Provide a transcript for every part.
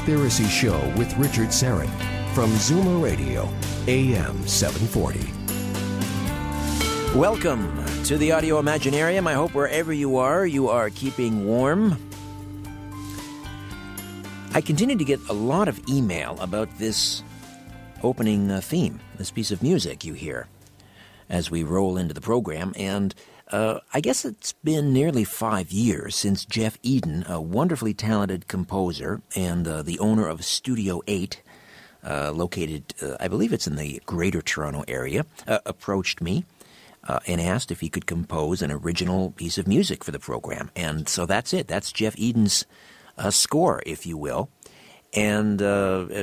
Conspiracy Show with Richard Syrett from Zoomer Radio, AM 740. Welcome to the Audio Imaginarium. I hope wherever you are, you are keeping warm. I continue to get a lot of email about this opening uh, theme, this piece of music you hear as we roll into the program. And uh, I guess it's been nearly five years since Jeff Eden, a wonderfully talented composer and uh, the owner of Studio 8, uh, located, uh, I believe it's in the greater Toronto area, uh, approached me. Uh, and asked if he could compose an original piece of music for the program. And so that's it. That's Jeff Eden's score, if you will. And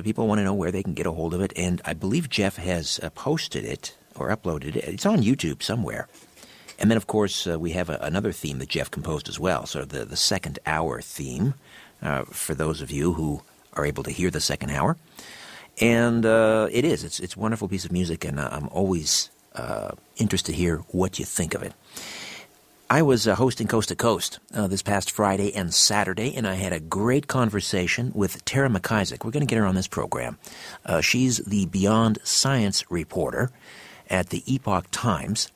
people want to know where they can get a hold of it. And I believe Jeff has posted it or uploaded it. It's on YouTube somewhere. And then, of course, uh, we have a, another theme that Jeff composed as well. So the, the second hour theme uh, for those of you who are able to hear the second hour. And uh, it is. It's, it's a wonderful piece of music, and uh, I'm always uh, interested to hear what you think of it. I was uh, hosting Coast to Coast this past Friday and Saturday, and I had a great conversation with Tara McIsaac. We're going to get her on this program. She's the Beyond Science reporter at the Epoch Times,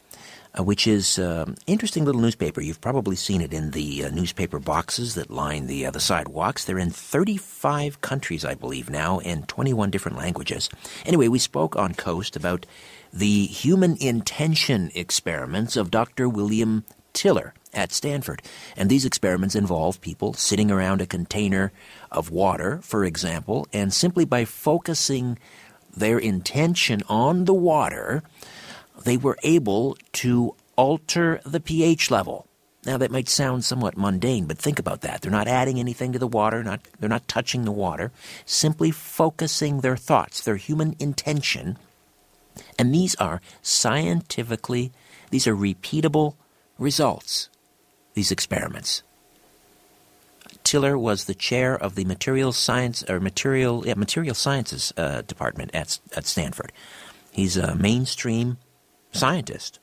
uh, which is an interesting little newspaper. You've probably seen it in the uh, newspaper boxes that line the uh, the sidewalks. They're in 35 countries, I believe, now, in 21 different languages. Anyway, we spoke on Coast about the human intention experiments of Dr. William Tiller at Stanford. And these experiments involve people sitting around a container of water, for example, and simply by focusing their intention on the water, they were able to alter the pH level. Now that might sound somewhat mundane, but think about that. They're not adding anything to the water, not they're not touching the water, simply focusing their thoughts, their human intention. And these are scientifically these are repeatable results, these experiments. Tiller was the chair of the material science or material yeah, material sciences uh, department at at Stanford. He's a mainstream scientist,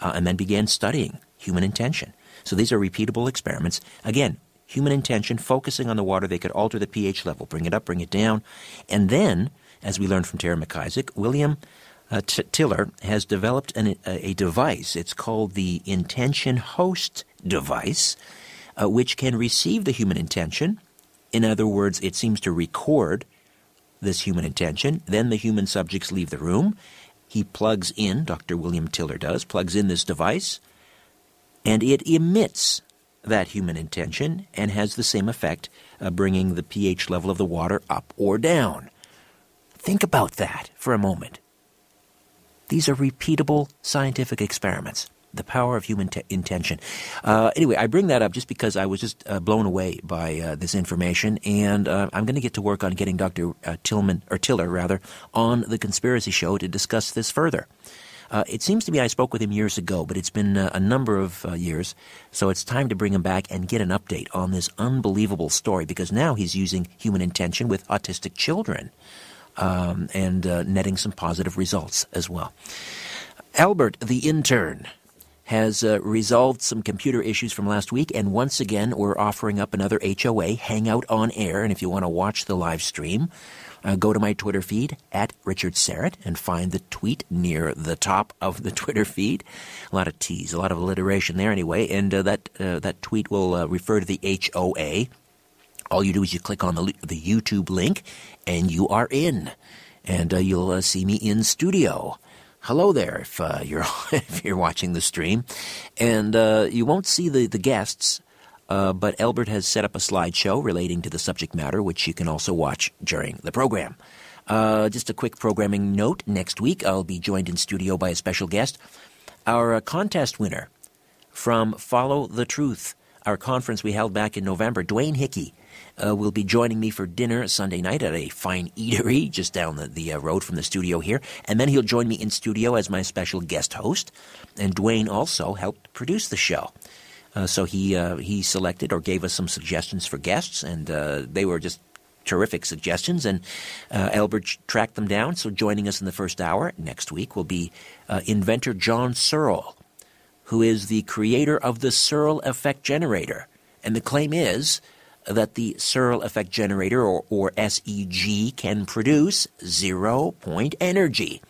uh, and then began studying human intention. So these are repeatable experiments. Again, human intention, focusing on the water, they could alter the pH level, bring it up, bring it down, and then, as we learned from Tara McIsaac, William uh, T- Tiller has developed an, a, a, device. It's called the intention host device, uh, which can receive the human intention. In other words, it seems to record this human intention. Then the human subjects leave the room. He plugs in, Dr. William Tiller does, plugs in this device, and it emits that human intention and has the same effect, uh, bringing the pH level of the water up or down. Think about that for a moment. These are repeatable scientific experiments. The power of human te- intention. Uh, anyway, I bring that up just because I was just uh, blown away by uh, this information, and uh, I'm going to get to work on getting Dr. Uh, Tillman or Tiller rather on the Conspiracy Show to discuss this further. Uh, it seems to me I spoke with him years ago, but it's been a number of years, so it's time to bring him back and get an update on this unbelievable story because now he's using human intention with autistic children um, and netting some positive results as well. Albert, the intern, has uh, resolved some computer issues from last week, and once again, we're offering up another HOA Hangout on Air. And if you want to watch the live stream, uh, go to my Twitter feed at Richard Syrett and find the tweet near the top of the Twitter feed. A lot of T's, a lot of alliteration there, anyway. And uh, that uh, that tweet will uh, refer to the HOA. All you do is you click on the the YouTube link, and you are in, and uh, you'll see me in studio hello there if uh, you're if you're watching the stream, and uh, you won't see the the guests. Uh, but Albert has set up a slideshow relating to the subject matter, which you can also watch during the program. Uh, just a quick programming note: next week I'll be joined in studio by a special guest, our uh, contest winner from Follow the Truth, our conference we held back in November, Dwayne Hickey uh, will be joining me for dinner Sunday night at a fine eatery just down the, the uh, road from the studio here. And then he'll join me in studio as my special guest host. And Dwayne also helped produce the show. Uh, so he uh, he selected or gave us some suggestions for guests, and uh, they were just terrific suggestions. And uh, Albert tracked them down. So joining us in the first hour next week will be inventor John Searl, who is the creator of the Searl effect generator. And the claim is that the Searl effect generator, or, or SEG, can produce zero point energy.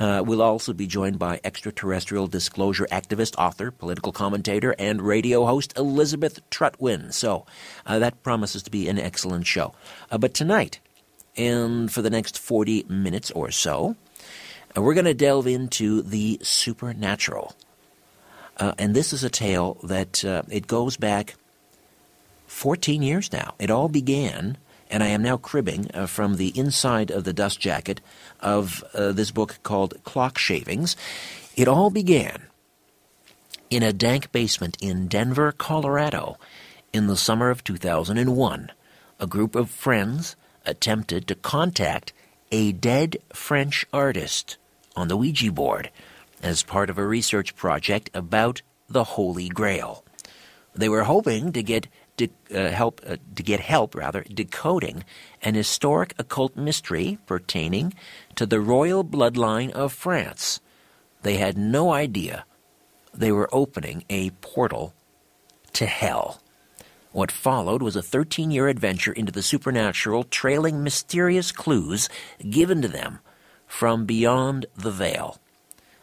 Uh, we'll also be joined by extraterrestrial disclosure activist, author, political commentator, and radio host Elizabeth Trutwin. So uh, that promises to be an excellent show. Uh, but tonight, and for the next 40 minutes or so, uh, we're going to delve into the supernatural. Uh, and this is a tale that uh, it goes back 14 years now. It all began, and I am now cribbing uh, from the inside of the dust jacket of uh, this book called Clock Shavings. It all began in a dank basement in Denver, Colorado, in the summer of 2001. A group of friends attempted to contact a dead French artist on the Ouija board as part of a research project about the Holy Grail. They were hoping to get de- uh, help uh, to get help rather decoding an historic occult mystery pertaining to the royal bloodline of France. They had no idea they were opening a portal to hell. What followed was a 13 year adventure into the supernatural, trailing mysterious clues given to them from beyond the veil.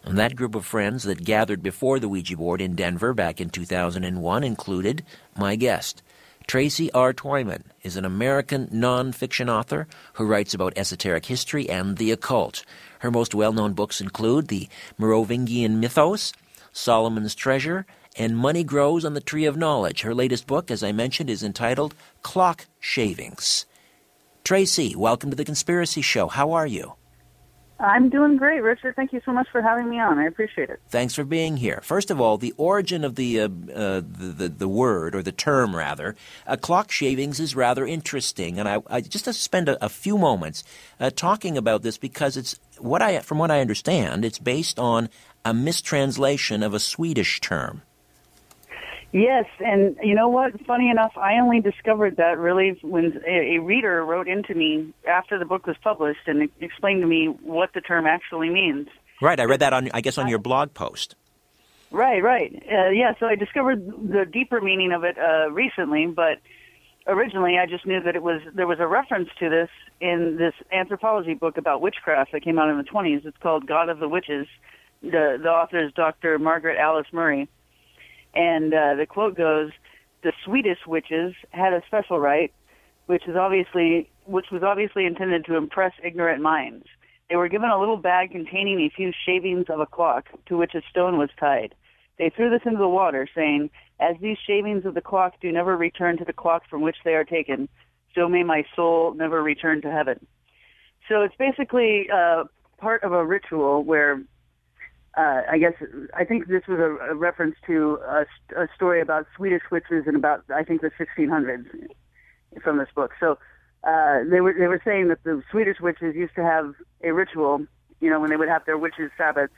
And that group of friends that gathered before the Ouija board in Denver back in 2001 included my guest. Tracy R. Twyman is an American nonfiction author who writes about esoteric history and the occult. Her most well known books include The Merovingian Mythos, Solomon's Treasure, and Money Grows on the Tree of Knowledge. Her latest book, as I mentioned, is entitled Clock Shavings. Tracy, welcome to the Conspiracy Show. How are you? I'm doing great, Richard. Thank you so much for having me on. I appreciate it. Thanks for being here. First of all, the origin of the uh, uh, the, the, the word or the term rather, uh, clock shavings is rather interesting, and I, I just to spend a, a few moments uh, talking about this because it's what I from what I understand, it's based on a mistranslation of a Swedish term. Yes, and you know what? Funny enough, I only discovered that really when a, reader wrote into me after the book was published and explained to me what the term actually means. Right, I read that on, I guess, on your blog post. Right, right. Uh, yeah, so I discovered the deeper meaning of it uh, recently, but originally I just knew that it was there was a reference to this in this anthropology book about witchcraft that came out in the 20s. It's called God of the Witches. The the author is Dr. Margaret Alice Murray and uh, the quote goes, "The Swedish witches had a special rite, which is obviously which was obviously intended to impress ignorant minds. They were given a little bag containing a few shavings of a clock to which a stone was tied. They threw this into the water, saying, "As these shavings of the clock do never return to the clock from which they are taken, so may my soul never return to heaven." So it's basically uh, part of a ritual where uh, I guess I think this was a, a reference to a, a, story about Swedish witches in about I think the 1600s from this book. So uh, they were they were saying that the Swedish witches used to have a ritual, you know, when they would have their witches' sabbats,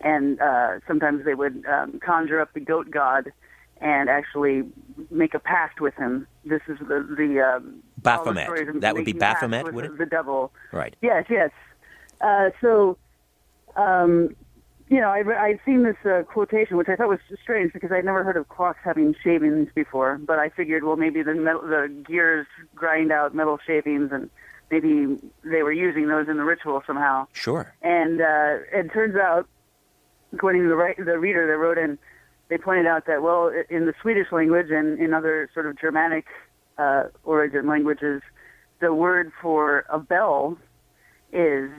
and uh, sometimes they would um, conjure up the goat god and actually make a pact with him. This is the the um, Baphomet. That would be Baphomet, would it? The devil. Right. Yes, yes. Uh, so um, you know, I, I'd seen this uh, quotation, which I thought was strange because I'd never heard of clocks having shavings before. But I figured, well, maybe the metal, the gears grind out metal shavings, and maybe they were using those in the ritual somehow. Sure. And uh, it turns out, according to the, right, the reader that wrote in, they pointed out that, well, in the Swedish language and in other sort of Germanic uh, origin languages, the word for a bell is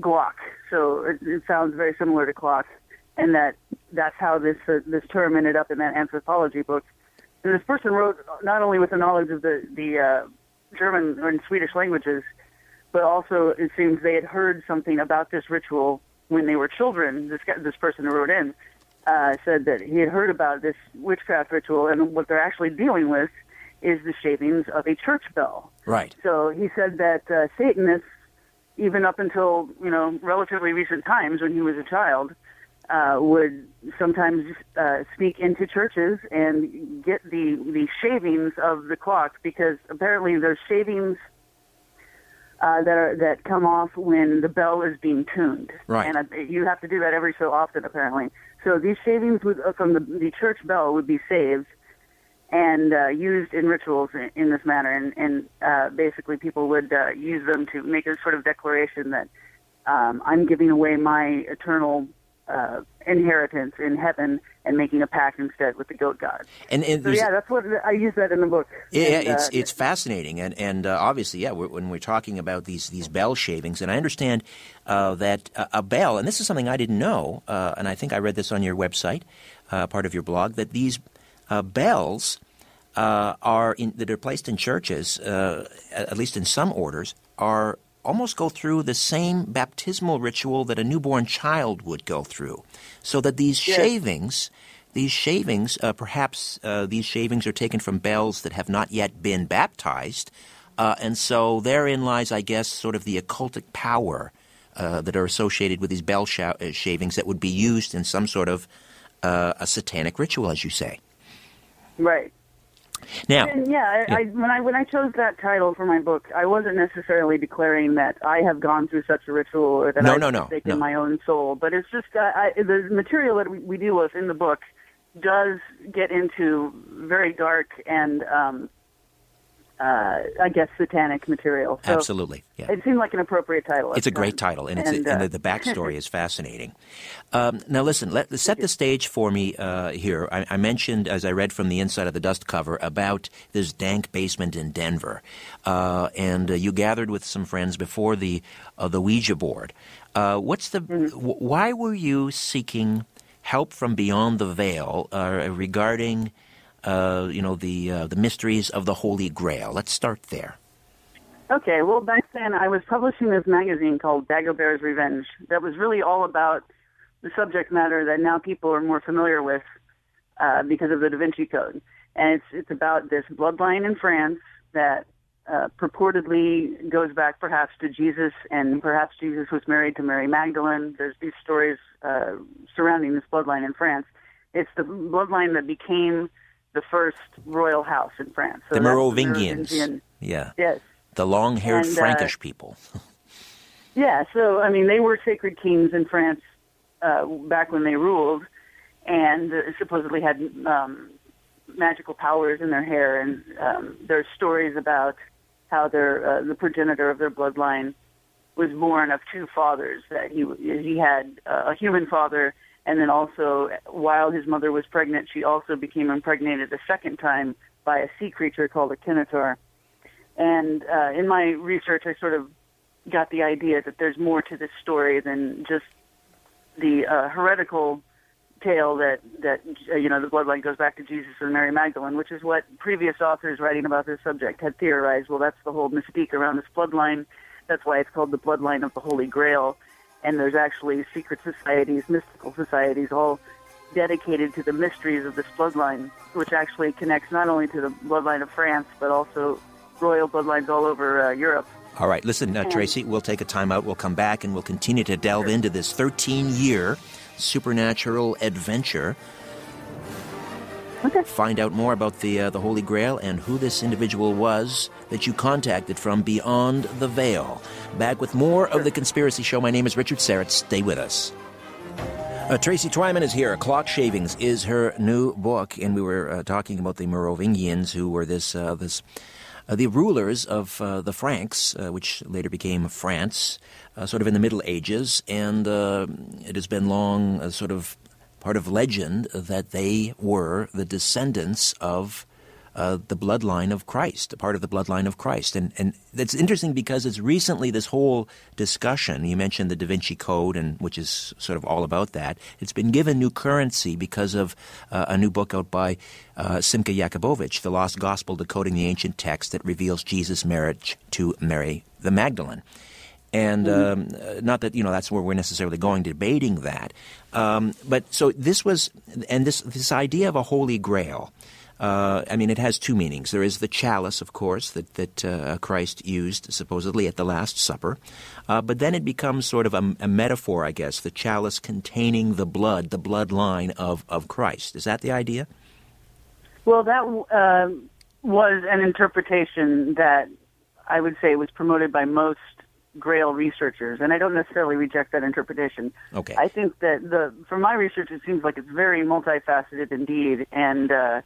glock. So it, it sounds very similar to clock, and that that's how this uh, this term ended up in that anthropology book. And this person wrote not only with the knowledge of the the uh, German and Swedish languages, but also it seems they had heard something about this ritual when they were children. This guy, this person who wrote in uh, said that he had heard about this witchcraft ritual, and what they're actually dealing with is the shavings of a church bell. Right. So he said that uh, Satanists even up until you know relatively recent times when he was a child, uh, would sometimes uh, sneak into churches and get the the shavings of the clock because apparently there's shavings uh, that are that come off when the bell is being tuned, Right. and uh, you have to do that every so often apparently. So these shavings would, uh, from the the church bell would be saved and uh, used in rituals in, in this manner. And, and uh, basically, people would uh, use them to make a sort of declaration that um, I'm giving away my eternal uh, inheritance in heaven and making a pact instead with the goat god. And, and So yeah, that's what I use that in the book. Yeah, And, it's uh, it's fascinating, and and uh, obviously, yeah, we're, when we're talking about these these bell shavings, and I understand uh, that a, a bell, and this is something I didn't know, uh, and I think I read this on your website, uh, part of your blog, that these uh, bells uh, are in, that are placed in churches, uh, at least in some orders, are almost go through the same baptismal ritual that a newborn child would go through, so that these Yes. shavings. These shavings, uh, perhaps uh, these shavings are taken from bells that have not yet been baptized, uh, and so therein lies, I guess, sort of the occultic power uh, that are associated with these bell uh, shavings that would be used in some sort of uh, a satanic ritual, as you say. Right. Now, And yeah, I, I, when I when I chose that title for my book, I wasn't necessarily declaring that I have gone through such a ritual or that No, I've no, no, forsaken no. my own soul. But it's just uh, I, the material that we, we deal with in the book does get into very dark and um, uh, I guess satanic material. So absolutely, yeah. It seemed like an appropriate title. It's a great title, and, it's And, and uh, the, the backstory is fascinating. Um, now, listen, let, set the stage for me uh, here. I, I mentioned, as I read from the inside of the dust cover, about this dank basement in Denver, uh, and uh, you gathered with some friends before the uh, the Ouija board. Uh, what's the? Mm-hmm. wh- why were you seeking help from beyond the veil uh, regarding? Uh, you know the uh, the mysteries of the Holy Grail. Let's start there. Okay, well, back then I was publishing this magazine called Dagobert's Revenge that was really all about the subject matter that now people are more familiar with uh, because of the Da Vinci Code. And it's, it's about this bloodline in France that uh, purportedly goes back perhaps to Jesus, and perhaps Jesus was married to Mary Magdalene. There's these stories uh, surrounding this bloodline in France. It's the bloodline that became the first royal house in France. So the Merovingians. Merovingian- Yeah. Yes. The long haired uh, Frankish people. Yeah, so I mean, they were sacred kings in France uh, back when they ruled, and uh, supposedly had um, magical powers in their hair. And um, there's stories about how their uh, the progenitor of their bloodline was born of two fathers. That he he had uh, a human father, and then also while his mother was pregnant, she also became impregnated a second time by a sea creature called a Quinotaur. And uh, in my research, I sort of got the idea that there's more to this story than just the uh, heretical tale that that uh, you know the bloodline goes back to Jesus and Mary Magdalene, which is what previous authors writing about this subject had theorized. Well, that's the whole mystique around this bloodline. That's why it's called the bloodline of the Holy Grail. And there's actually secret societies, mystical societies, all dedicated to the mysteries of this bloodline, which actually connects not only to the bloodline of France but also royal bloodlines all over uh, Europe. All right, listen, uh, Tracy, we'll take a time out. We'll come back and we'll continue to delve into this 13 year supernatural adventure. Okay. Find out more about the, uh, the Holy Grail and who this individual was that you contacted from beyond the veil. Back with more of The Conspiracy Show. My name is Richard Syrett. Stay with us. Uh, Tracy Twyman is here. Clock Shavings is her new book, and we were uh, talking about the Merovingians, who were this uh, this uh, the rulers of uh, the Franks, uh, which later became France, sort of in the Middle Ages, and it has been long sort of part of legend that they were the descendants of uh, the bloodline of Christ, a part of the bloodline of Christ. And, and that's interesting because it's recently this whole discussion, you mentioned the Da Vinci Code, and which is sort of all about that. It's been given new currency because of uh, a new book out by uh, Simcha Jacobovici, The Lost Gospel Decoding the Ancient Text that reveals Jesus' marriage to Mary the Magdalene. And mm-hmm. um, not that you know that's where we're necessarily going debating that, um, but so this was, and this this idea of a holy grail uh, I mean, it has two meanings. There is the chalice, of course, that, that uh, Christ used supposedly at the Last Supper. Uh, but then it becomes sort of a, a, metaphor, I guess, the chalice containing the blood, the bloodline of, of Christ. Is that the idea? Well, that uh, was an interpretation that I would say was promoted by most Grail researchers, and I don't necessarily reject that interpretation. Okay. I think that the, from my research, it seems like it's very multifaceted indeed, and uh,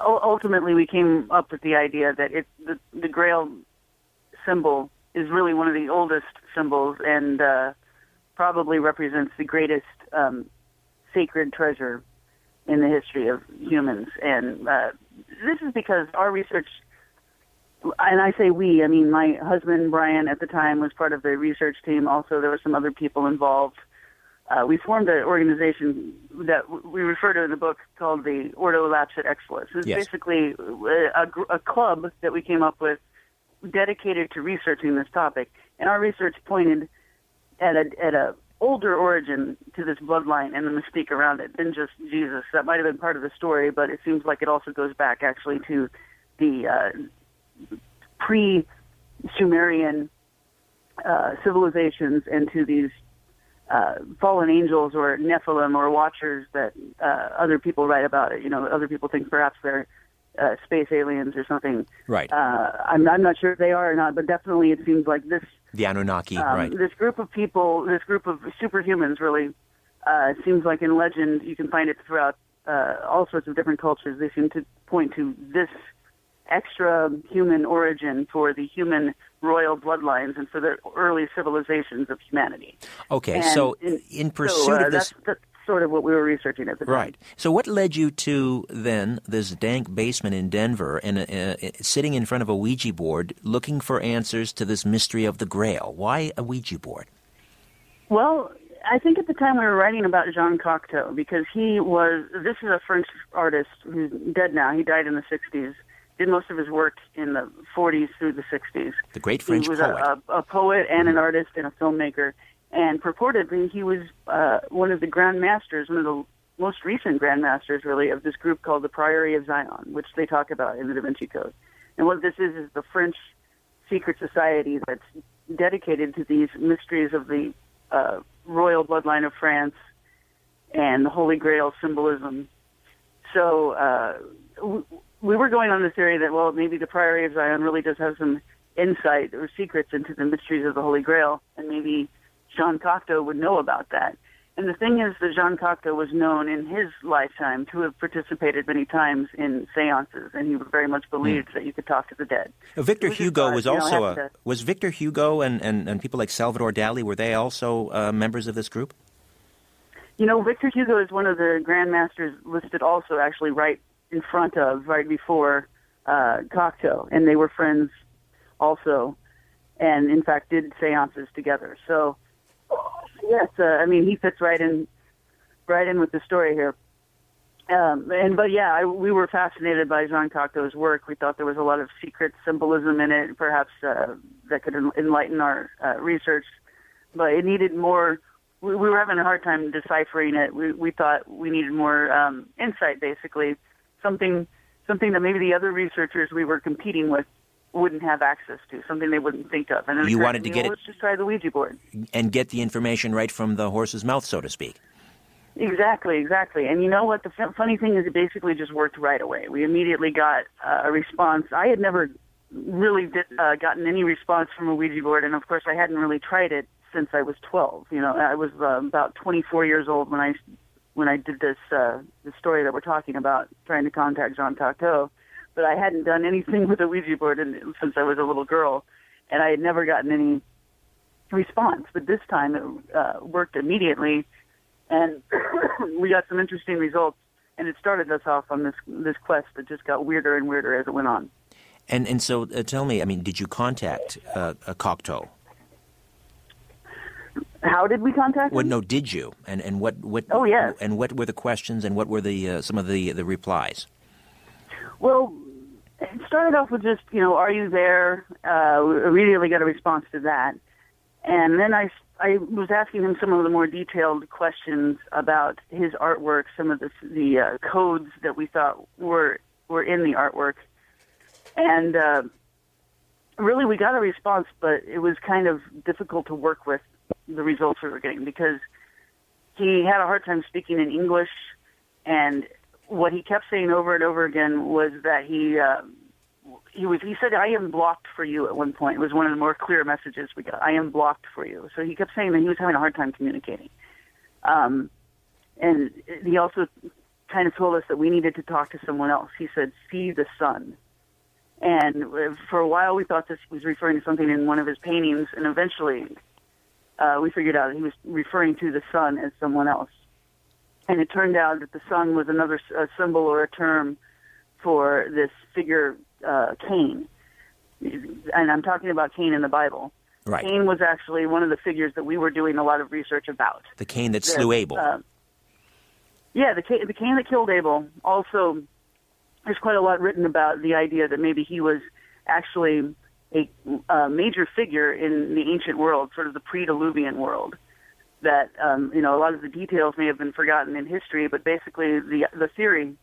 ultimately we came up with the idea that it the, the Grail symbol is really one of the oldest symbols and uh, probably represents the greatest um, sacred treasure in the history of humans. And uh, this is because our research, and I say we, I mean my husband Brian at the time was part of the research team. Also, there were some other people involved uh, we formed an organization that we refer to in the book called the Ordo Lapsit Exilis. It's yes. basically a, a, club that we came up with dedicated to researching this topic. And our research pointed at a, at a older origin to this bloodline and the mystique around it than just Jesus. That might have been part of the story, but it seems like it also goes back actually to the uh, pre-Sumerian uh, civilizations and to these uh, fallen angels or Nephilim or watchers that uh, other people write about it. You know, other people think perhaps they're uh, space aliens or something. Right. Uh, I'm, I'm not sure if they are or not, but definitely it seems like this. The Anunnaki, um, right. This group of people, this group of superhumans really uh, seems like in legend, you can find it throughout uh, all sorts of different cultures. They seem to point to this extra human origin for the human royal bloodlines and for the early civilizations of humanity. Okay, and so in, in pursuit so, uh, of this. That's, that's, sort of what we were researching at the time. Right. So, what led you to then this dank basement in Denver and uh, uh, sitting in front of a Ouija board looking for answers to this mystery of the Grail? Why a Ouija board? Well, I think at the time we were writing about Jean Cocteau because he was, this is a French artist who's dead now. He died in the 60s did most of his work in the 40s through the 60s. The great French he was poet. A, a, poet and an artist and a filmmaker. And purportedly, he was uh, one of the grand masters, one of the most recent grand masters, really, of this group called the Priory of Sion, which they talk about in the Da Vinci Code. And what this is is the French secret society that's dedicated to these mysteries of the uh, royal bloodline of France and the Holy Grail symbolism. So uh, we were going on the theory that well maybe the Priory of Sion really does have some insight or secrets into the mysteries of the Holy Grail, and maybe Jean Cocteau would know about that. And the thing is that Jean Cocteau was known in his lifetime to have participated many times in seances, and he very much believed mm. that you could talk to the dead. Victor Hugo thought, was also know, a, to, was Victor Hugo and, and, and people like Salvador Dali were they also uh, members of this group? You know, Victor Hugo is one of the grandmasters listed also actually right in front of right before uh, Cocteau, and they were friends also, and in fact did seances together. So yes, uh, I mean he fits right in, right in with the story here. Um, and but yeah, I, we were fascinated by Jean Cocteau's work. We thought there was a lot of secret symbolism in it, perhaps uh, that could enlighten our uh, research. But it needed more we, we were having a hard time deciphering it. We, we thought we needed more um, insight, basically, something something that maybe the other researchers we were competing with wouldn't have access to, something they wouldn't think of. And you wanted to get it. Let's just try the Ouija board and get the information right from the horse's mouth, so to speak. Exactly, exactly. And you know what? The f- funny thing is, it basically just worked right away. We immediately got uh, a response. I had never really did, uh, gotten any response from a Ouija board, and of course, I hadn't really tried it since I was 12. You know, I was uh, about 24 years old when I when I did this uh, the story that we're talking about, trying to contact Jean Cocteau. But I hadn't done anything with a Ouija board in, since I was a little girl, and I had never gotten any response. But this time it uh, worked immediately, and we got some interesting results. And it started us off on this this quest that just got weirder and weirder as it went on. And and so uh, tell me, I mean, did you contact uh, a Cocteau? How did we contact? Well, him? no, did you? And and what what? Oh, yes. And what were the questions? And what were the uh, some of the the replies? Well, it started off with just, you know, are you there? Uh, we immediately got a response to that. And then I, I was asking him some of the more detailed questions about his artwork, some of the, the uh, codes that we thought were, were in the artwork. And uh, really, we got a response, but it was kind of difficult to work with the results we were getting because he had a hard time speaking in English and what he kept saying over and over again was that he uh, he was he said I am blocked for you at one point. It was one of the more clear messages we got. I am blocked for you. So he kept saying that he was having a hard time communicating. Um, and he also kind of told us that we needed to talk to someone else. He said, "See the sun." And for a while, we thought this was referring to something in one of his paintings, and eventually, uh, we figured out he was referring to the sun as someone else and it turned out that the sun was another a symbol or a term for this figure uh, Cain. And I'm talking about Cain in the Bible. Right. Cain was actually one of the figures that we were doing a lot of research about. The Cain that slew Abel. Uh, yeah, the Cain, the Cain that killed Abel. Also, there's quite a lot written about the idea that maybe he was actually a, a major figure in the ancient world, sort of the pre-Diluvian world that um, you know a lot of the details may have been forgotten in history, but basically the the theory,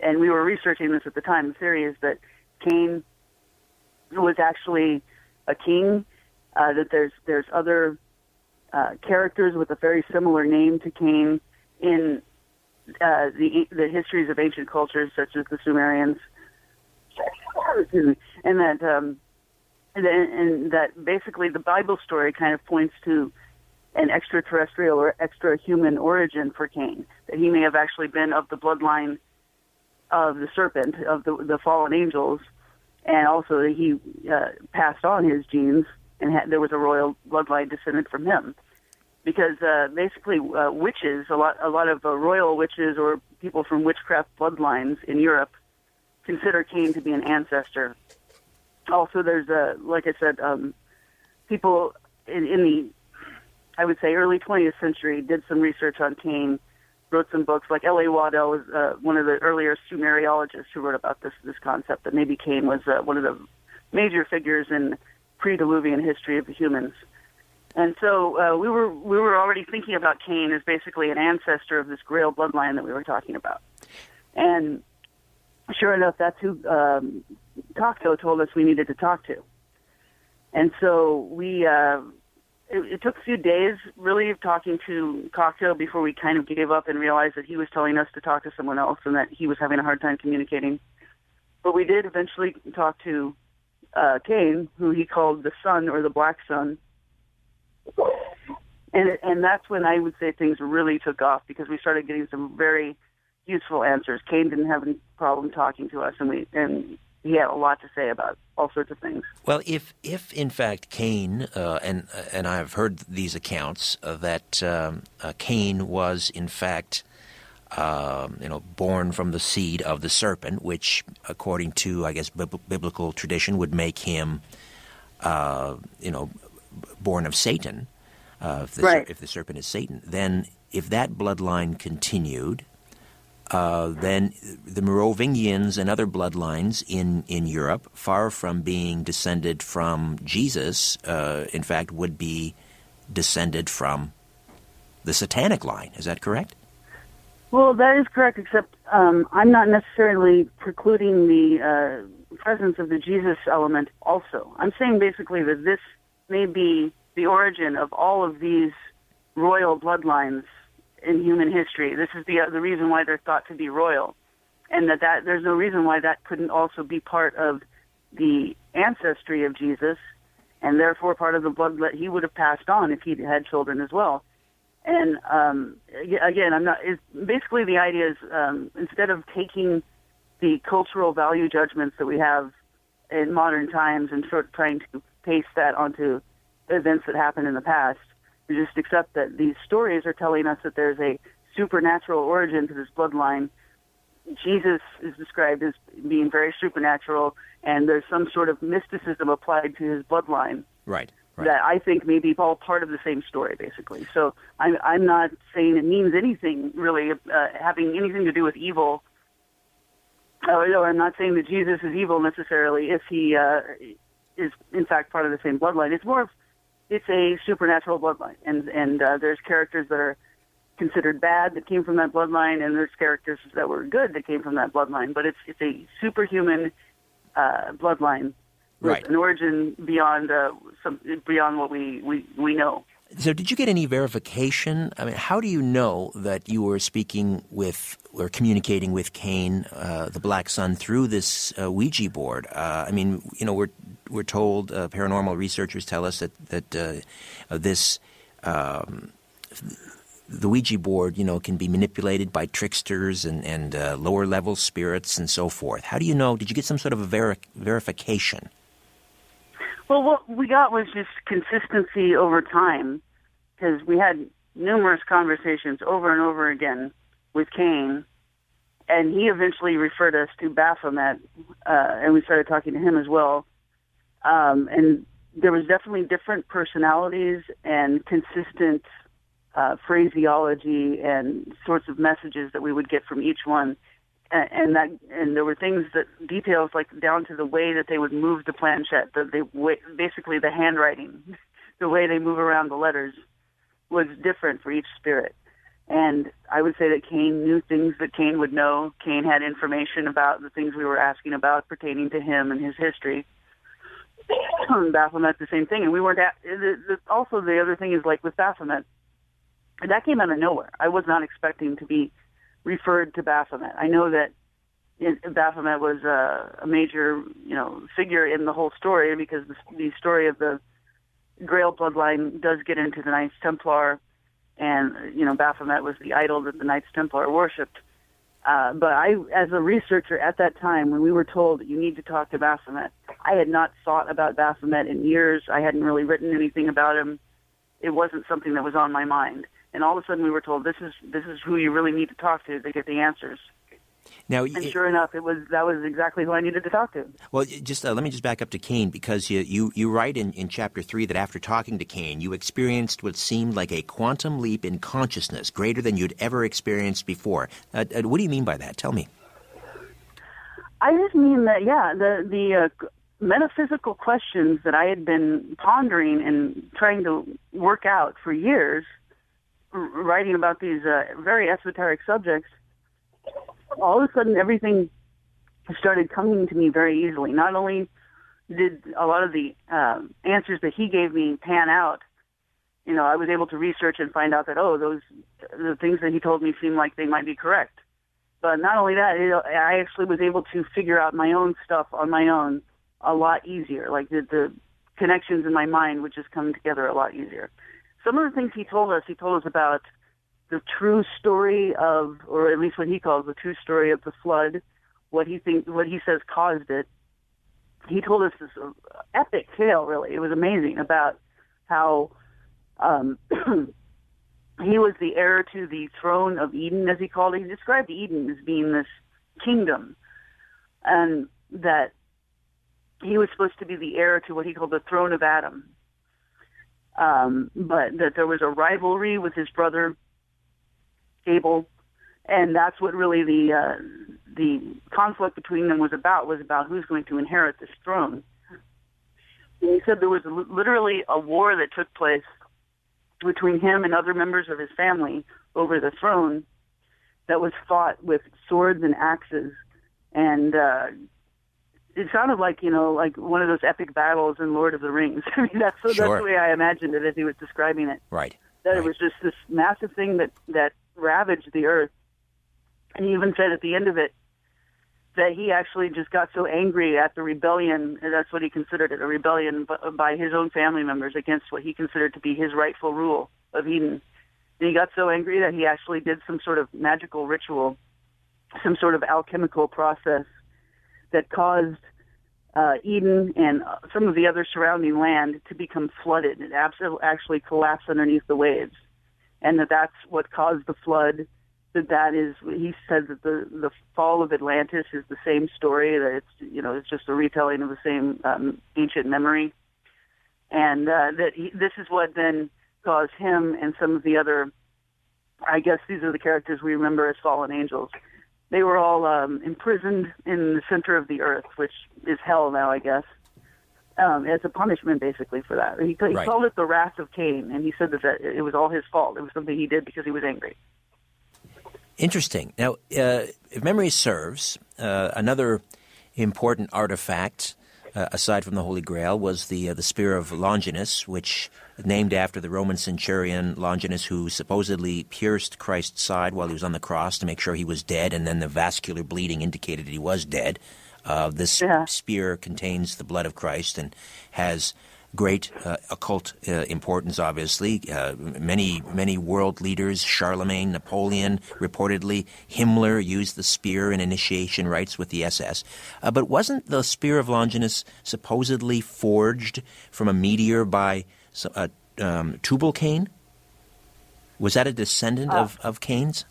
and we were researching this at the time. The theory is that Cain was actually a king. Uh, that there's there's other uh, characters with a very similar name to Cain in uh, the the histories of ancient cultures, such as the Sumerians, and that um, and, and that basically the Bible story kind of points to an extraterrestrial or extra human origin for Cain, that he may have actually been of the bloodline of the serpent, of the, the fallen angels, and also that he uh, passed on his genes and had, there was a royal bloodline descended from him. Because uh, basically, uh, witches, a lot, a lot of uh, royal witches or people from witchcraft bloodlines in Europe consider Cain to be an ancestor. Also, there's, uh, like I said, um, people in, in the I would say early 20th century, did some research on Cain, wrote some books. Like L.A. Waddell was uh, one of the earlier Sumeriologists who wrote about this this concept that maybe Cain was uh, one of the major figures in pre-Diluvian history of the humans. And so uh, we were we were already thinking about Cain as basically an ancestor of this Grail bloodline that we were talking about. And sure enough, that's who um, Cocteau told us we needed to talk to. And so we uh, it, it took a few days really of talking to Cocteau before we kind of gave up and realized that he was telling us to talk to someone else and that he was having a hard time communicating. But we did eventually talk to uh, Cain, who he called the sun or the black sun. And and that's when I would say things really took off because we started getting some very useful answers. Cain didn't have any problem talking to us, and we and he had a lot to say about all sorts of things. Well, if if in fact Cain uh, and and I've heard these accounts uh, that um, uh, Cain was in fact. Um, you know, born from the seed of the serpent, which, according to I guess biblical tradition, would make him, uh, you know, born of Satan. Uh, if, the, right. if the serpent is Satan, then if that bloodline continued, uh, then the Merovingians and other bloodlines in, in Europe, far from being descended from Jesus, uh, in fact, would be descended from the satanic line. Is that correct? Well, that is correct, except um, I'm not necessarily precluding the uh, presence of the Jesus element also. I'm saying basically that this may be the origin of all of these royal bloodlines in human history. This is the uh, the reason why they're thought to be royal, and that that there's no reason why that couldn't also be part of the ancestry of Jesus, and therefore part of the blood that he would have passed on if he had children as well. And um, again, I'm not. It's, basically, the idea is um, instead of taking the cultural value judgments that we have in modern times and sort of trying to paste that onto events that happened in the past, we just accept that these stories are telling us that there's a supernatural origin to this bloodline. Jesus is described as being very supernatural, and there's some sort of mysticism applied to his bloodline. Right. Right. that I think may be all part of the same story, basically. So I'm I'm not saying it means anything really uh, having anything to do with evil. Or, or I'm not saying that Jesus is evil necessarily if he uh, is in fact part of the same bloodline. It's more of it's a supernatural bloodline, and and uh, there's characters that are considered bad that came from that bloodline, and there's characters that were good that came from that bloodline. But it's it's a superhuman uh, bloodline with Right. an origin beyond uh, some beyond what we, we, we know. So, did you get any verification? I mean, how do you know that you were speaking with or communicating with Cain, uh, the Black Sun, through this uh, Ouija board? Uh, I mean, you know, we're we're told uh, paranormal researchers tell us that that uh, this. Um, the Ouija board, you know, can be manipulated by tricksters and, and uh, lower level spirits and so forth. How do you know? Did you get some sort of a veri- verification? Well, what we got was just consistency over time, because we had numerous conversations over and over again with Cain, and he eventually referred us to Baphomet, uh, and we started talking to him as well. Um, and there was definitely different personalities and consistent uh, phraseology and sorts of messages that we would get from each one. And, that, and there were things that details like down to the way that they would move the planchette, the, the way, basically the handwriting, the way they move around the letters was different for each spirit. And I would say that Cain knew things that Cain would know. Cain had information about the things we were asking about pertaining to him and his history. Baphomet, the same thing. And we weren't at, the, the, also the other thing is like with Baphomet, that came out of nowhere. I was not expecting to be referred to Baphomet. I know that Baphomet was a, a major, you know, figure in the whole story because the, the story of the Grail bloodline does get into the Knights Templar, and you know Baphomet was the idol that the Knights Templar worshipped. Uh, but I, as a researcher at that time, when we were told you need to talk to Baphomet, I had not thought about Baphomet in years. I hadn't really written anything about him. It wasn't something that was on my mind. And all of a sudden, we were told this is this is who you really need to talk to to get the answers. Now, And y- sure enough, it was that was exactly who I needed to talk to. Well, just uh, let me just back up to Cain because you, you, you write in, in chapter three that after talking to Cain, you experienced what seemed like a quantum leap in consciousness greater than you'd ever experienced before. Uh, uh, what do you mean by that? Tell me. I just mean that, yeah, the the uh, metaphysical questions that I had been pondering and trying to work out for years, writing about these uh, very esoteric subjects. All of a sudden, everything started coming to me very easily. Not only did a lot of the um, answers that he gave me pan out, you know, I was able to research and find out that oh, those the things that he told me seemed like they might be correct. But not only that, it, I actually was able to figure out my own stuff on my own a lot easier. Like the, the connections in my mind would just come together a lot easier. Some of the things he told us, he told us about the true story of, or at least what he calls the true story of the flood, what he thinks, what he says caused it. He told us this uh, epic tale. Really, it was amazing about how um, he was the heir to the throne of Eden, as he called it. He described Eden as being this kingdom, and that he was supposed to be the heir to what he called the throne of Adam. Um, but that there was a rivalry with his brother Abel, and that's what really the uh, the conflict between them was about. Was about who's going to inherit this throne. And he said there was literally a war that took place between him and other members of his family over the throne that was fought with swords and axes and uh it sounded like you know like one of those epic battles in Lord of the Rings. I mean that's that's the way I imagined it as he was describing it. Right. That Right. it was just this massive thing that that ravaged the earth. And he even said at the end of it that he actually just got so angry at the rebellion, and that's what he considered it, a rebellion by his own family members against what he considered to be his rightful rule of Eden. And he got so angry that he actually did some sort of magical ritual, some sort of alchemical process that caused uh, Eden and some of the other surrounding land to become flooded. It actually collapsed underneath the waves, and that that's what caused the flood that that is he said that the the fall of Atlantis is the same story that it's you know it's just a retelling of the same um, ancient memory, and uh, that he, this is what then caused him and some of the other, I guess these are the characters we remember as fallen angels. They were all um, imprisoned in the center of the earth, which is hell now, I guess. Um, as a punishment, basically, for that. He, he right. called it the wrath of Cain, and he said that, that it was all his fault. It was something he did because he was angry. Interesting. Now, uh, if memory serves, uh, another important artifact, uh, aside from the Holy Grail, was the uh, the spear of Longinus, which named after the Roman centurion Longinus, who supposedly pierced Christ's side while he was on the cross to make sure he was dead, and then the vascular bleeding indicated that he was dead. Uh, this yeah. spear contains the blood of Christ and has great uh, occult uh, importance, obviously. Uh, many, many world leaders, Charlemagne, Napoleon, reportedly, Himmler used the spear in initiation rites with the SS. Uh, but wasn't the spear of Longinus supposedly forged from a meteor by uh, um, Tubal Cain? Was that a descendant uh, of, of Cain's?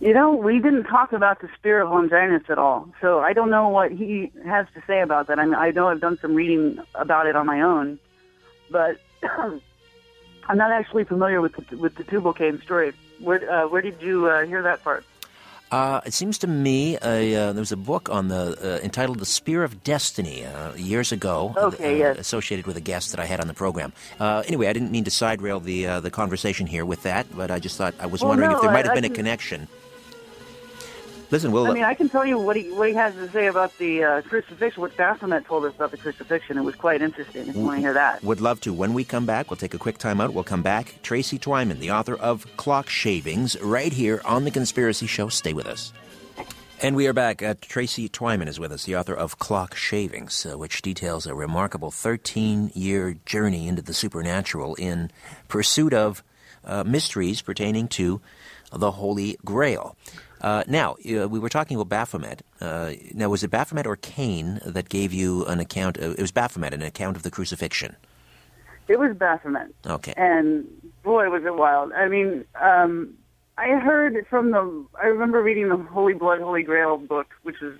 You know, we didn't talk about the spear of Longinus at all, so I don't know what he has to say about that. I, mean, I know I've done some reading about it on my own, but I'm not actually familiar with the, with the Tubal Cain story. Where uh, where did you uh, hear that part? Uh, it seems to me uh, there was a book on the uh, entitled "The Spear of Destiny" uh, years ago, okay, yes. associated with a guest that I had on the program. anyway, I didn't mean to side rail the the conversation here with that, but I just thought I was well, wondering no, if there might have been I a connection. Listen, we'll. I mean, I can tell you what he what he has to say about the uh, crucifixion. What Baphomet told us about the crucifixion. It was quite interesting. If you want to hear that, would love to. When we come back, we'll take a quick time out. We'll come back. Tracy Twyman, the author of Clock Shavings, right here on the Conspiracy Show. Stay with us. And we are back. Uh, Tracy Twyman is with us, the author of Clock Shavings, uh, which details a remarkable 13 year journey into the supernatural in pursuit of uh, mysteries pertaining to the Holy Grail. Uh, now, uh, we were talking about Baphomet. Uh, now, was it Baphomet or Cain that gave you an account? Of, it was Baphomet, an account of the crucifixion. It was Baphomet. Okay. And boy, was it wild. I mean, um, I heard from the. I remember reading the Holy Blood, Holy Grail book, which is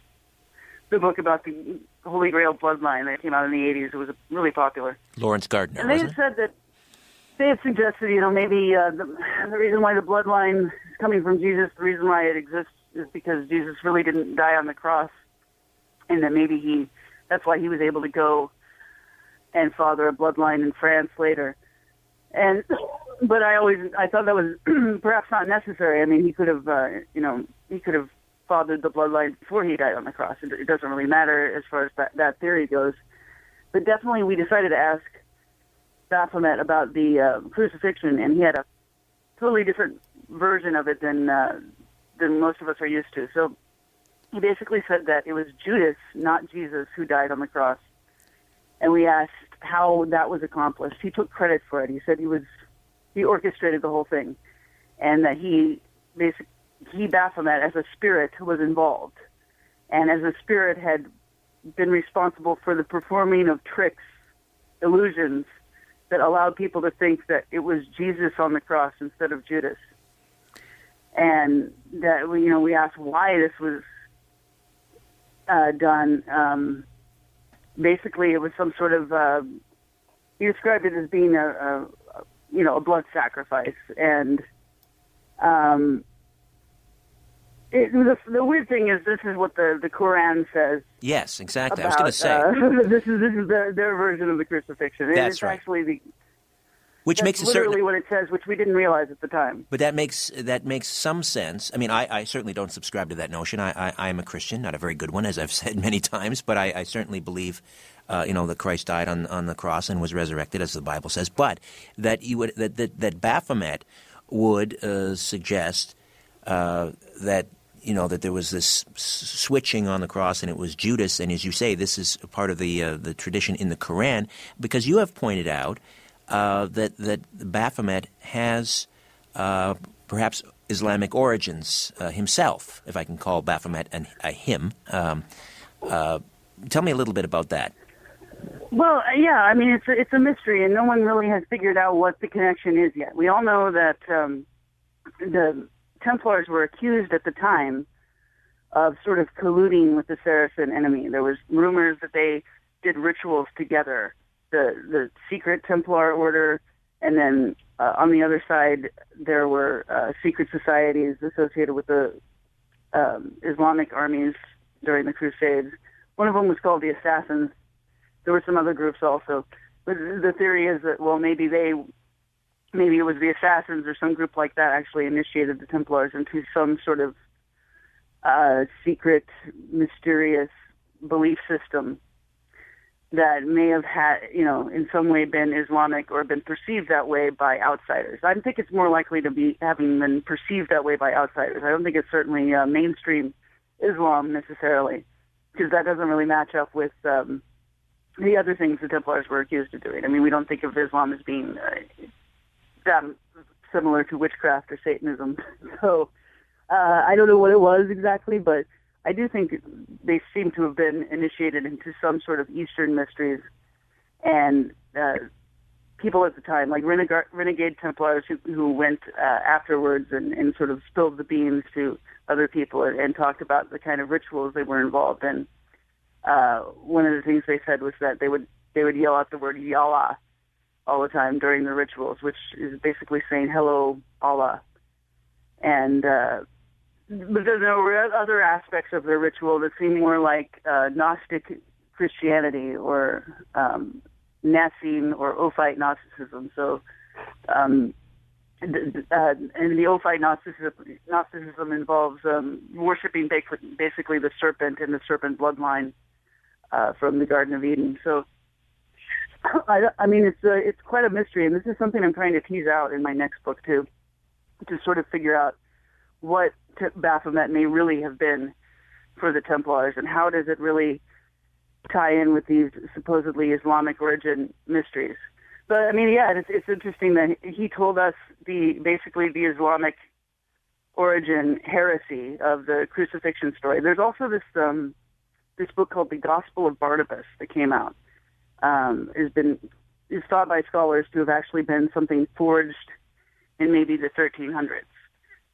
the book about the Holy Grail bloodline that came out in the 80s. It was really popular. Laurence Gardner. And they said that they had suggested, you know, maybe uh, the, the reason why the bloodline is coming from Jesus, the reason why it exists is because Jesus really didn't die on the cross, and that maybe he, that's why he was able to go and father a bloodline in France later. And, but I always, I thought that was perhaps not necessary. I mean, he could have, uh, you know, he could have fathered the bloodline before he died on the cross. It, it doesn't really matter as far as that, that theory goes. But definitely we decided to ask Baphomet about the uh, crucifixion, and he had a totally different version of it than uh, than most of us are used to. So he basically said that it was Judas, not Jesus, who died on the cross. And we asked how that was accomplished. He took credit for it. He said he was he orchestrated the whole thing, and that he basically he Baphomet as a spirit was involved, and as a spirit had been responsible for the performing of tricks, illusions that allowed people to think that it was Jesus on the cross instead of Judas. And that we, you know, we asked why this was uh, done. Um, basically, it was some sort of. Uh, he described it as being a, a, you know, a blood sacrifice, and um, it, the, the weird thing is, this is what the, the Quran says. Yes, exactly. About, I was going to say uh, this is this is their, their version of the crucifixion. That's it's right. Actually, the which makes literally certain, what it says, which we didn't realize at the time. But that makes that makes some sense. I mean, I, I certainly don't subscribe to that notion. I, I, I, am a Christian, not a very good one, as I've said many times. But I, I certainly believe, uh, you know, that Christ died on, on the cross and was resurrected, as the Bible says. But that you would that that, that Baphomet would uh, suggest uh, that you know that there was this switching on the cross, and it was Judas. And as you say, this is part of the uh, the tradition in the Quran, because you have pointed out uh, that that Baphomet has uh, perhaps Islamic origins uh, himself, if I can call Baphomet an, a him. Um, uh, tell me a little bit about that. Well, yeah, I mean it's a, it's a mystery, and no one really has figured out what the connection is yet. We all know that um, the Templars were accused at the time of sort of colluding with the Saracen enemy. There was rumors that they did rituals together, the the secret Templar order, and then uh, on the other side there were uh, secret societies associated with the um, Islamic armies during the Crusades. One of them was called the Assassins. There were some other groups also. But the theory is that well maybe they maybe it was the assassins or some group like that actually initiated the Templars into some sort of uh, secret, mysterious belief system that may have had, you know, in some way been Islamic or been perceived that way by outsiders. I think it's more likely to be having been perceived that way by outsiders. I don't think it's certainly uh, mainstream Islam necessarily, because that doesn't really match up with um, the other things the Templars were accused of doing. I mean, we don't think of Islam as being uh, that similar to witchcraft or Satanism. So uh, I don't know what it was exactly, but I do think they seem to have been initiated into some sort of Eastern mysteries, and uh, people at the time, like renegade, renegade Templars who, who went uh, afterwards and, and sort of spilled the beans to other people and, and talked about the kind of rituals they were involved in. Uh, one of the things they said was that they would they would yell out the word Yallah all the time during the rituals, which is basically saying hello Allah. And uh, but there were other aspects of the ritual that seem more like uh, Gnostic Christianity or um, Naassene or Ophite Gnosticism. So, um, uh, and the Ophite Gnosticism, Gnosticism involves um, worshiping basically the serpent and the serpent bloodline uh, from the Garden of Eden. So, I, I mean, it's a, it's quite a mystery, and this is something I'm trying to tease out in my next book too, to sort of figure out what t- Baphomet may really have been for the Templars, and how does it really tie in with these supposedly Islamic origin mysteries. But I mean, yeah, it's, it's interesting that he told us the basically the Islamic origin heresy of the crucifixion story. There's also this um, this book called the Gospel of Barnabas that came out. Um, has been is thought by scholars to have actually been something forged in maybe the 1300s,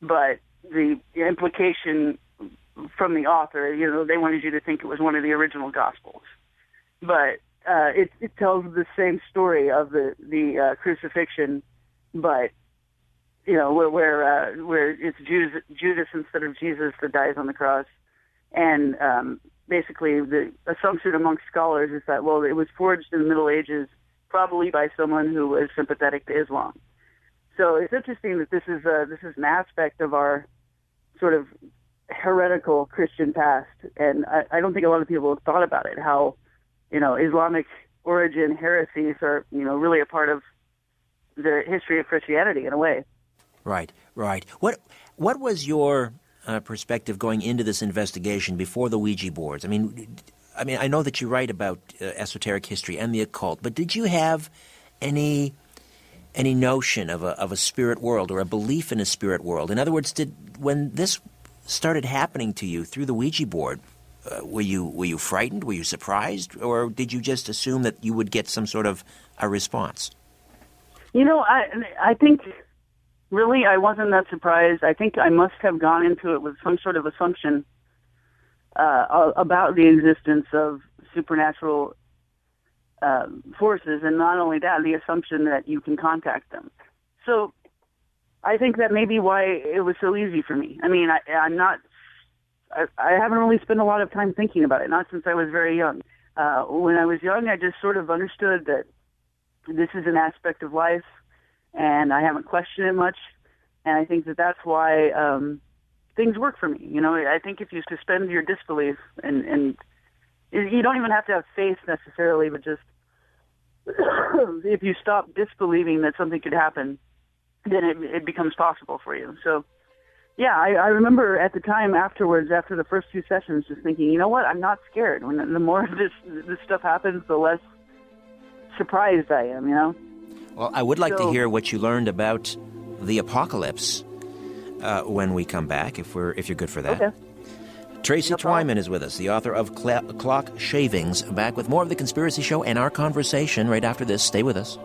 but the implication from the author, you know, they wanted you to think it was one of the original Gospels, but uh, it, it tells the same story of the the uh, crucifixion, but you know where where uh, where it's Judas, Judas instead of Jesus that dies on the cross, and um, basically the assumption amongst scholars is that well it was forged in the Middle Ages, probably by someone who was sympathetic to Islam. So it's interesting that this is a, this is an aspect of our sort of heretical Christian past, and I, I don't think a lot of people have thought about it. How, you know, Islamic origin heresies are, you know, really a part of the history of Christianity in a way. Right, right. What what was your uh, perspective going into this investigation before the Ouija boards? I mean, I mean, I know that you write about uh, esoteric history and the occult, but did you have any any notion of a of a spirit world or a belief in a spirit world? In other words, did when this started happening to you through the Ouija board, uh, were you were you frightened? Were you surprised, or did you just assume that you would get some sort of a response? You know, I I think really I wasn't that surprised. I think I must have gone into it with some sort of assumption uh, about the existence of supernatural uh, forces, and not only that, the assumption that you can contact them. So I think that may be why it was so easy for me. I mean, I, I'm not, I, I haven't really spent a lot of time thinking about it, not since I was very young. Uh, when I was young, I just sort of understood that this is an aspect of life, and I haven't questioned it much. And I think that that's why um, things work for me. You know, I think if you suspend your disbelief and and you don't even have to have faith necessarily, but just if you stop disbelieving that something could happen, then it, it becomes possible for you. So yeah, I, I remember at the time afterwards, after the first two sessions, just thinking, you know what, I'm not scared. When the more this this stuff happens, the less surprised I am. You know. Well, I would like So- to hear what you learned about the apocalypse uh, when we come back, if we're if you're good for that. Okay. Tracy No. Twyman is with us, the author of Cla- Clock Shavings. Back with more of the Conspiracy Show and our conversation right after this. Stay with us.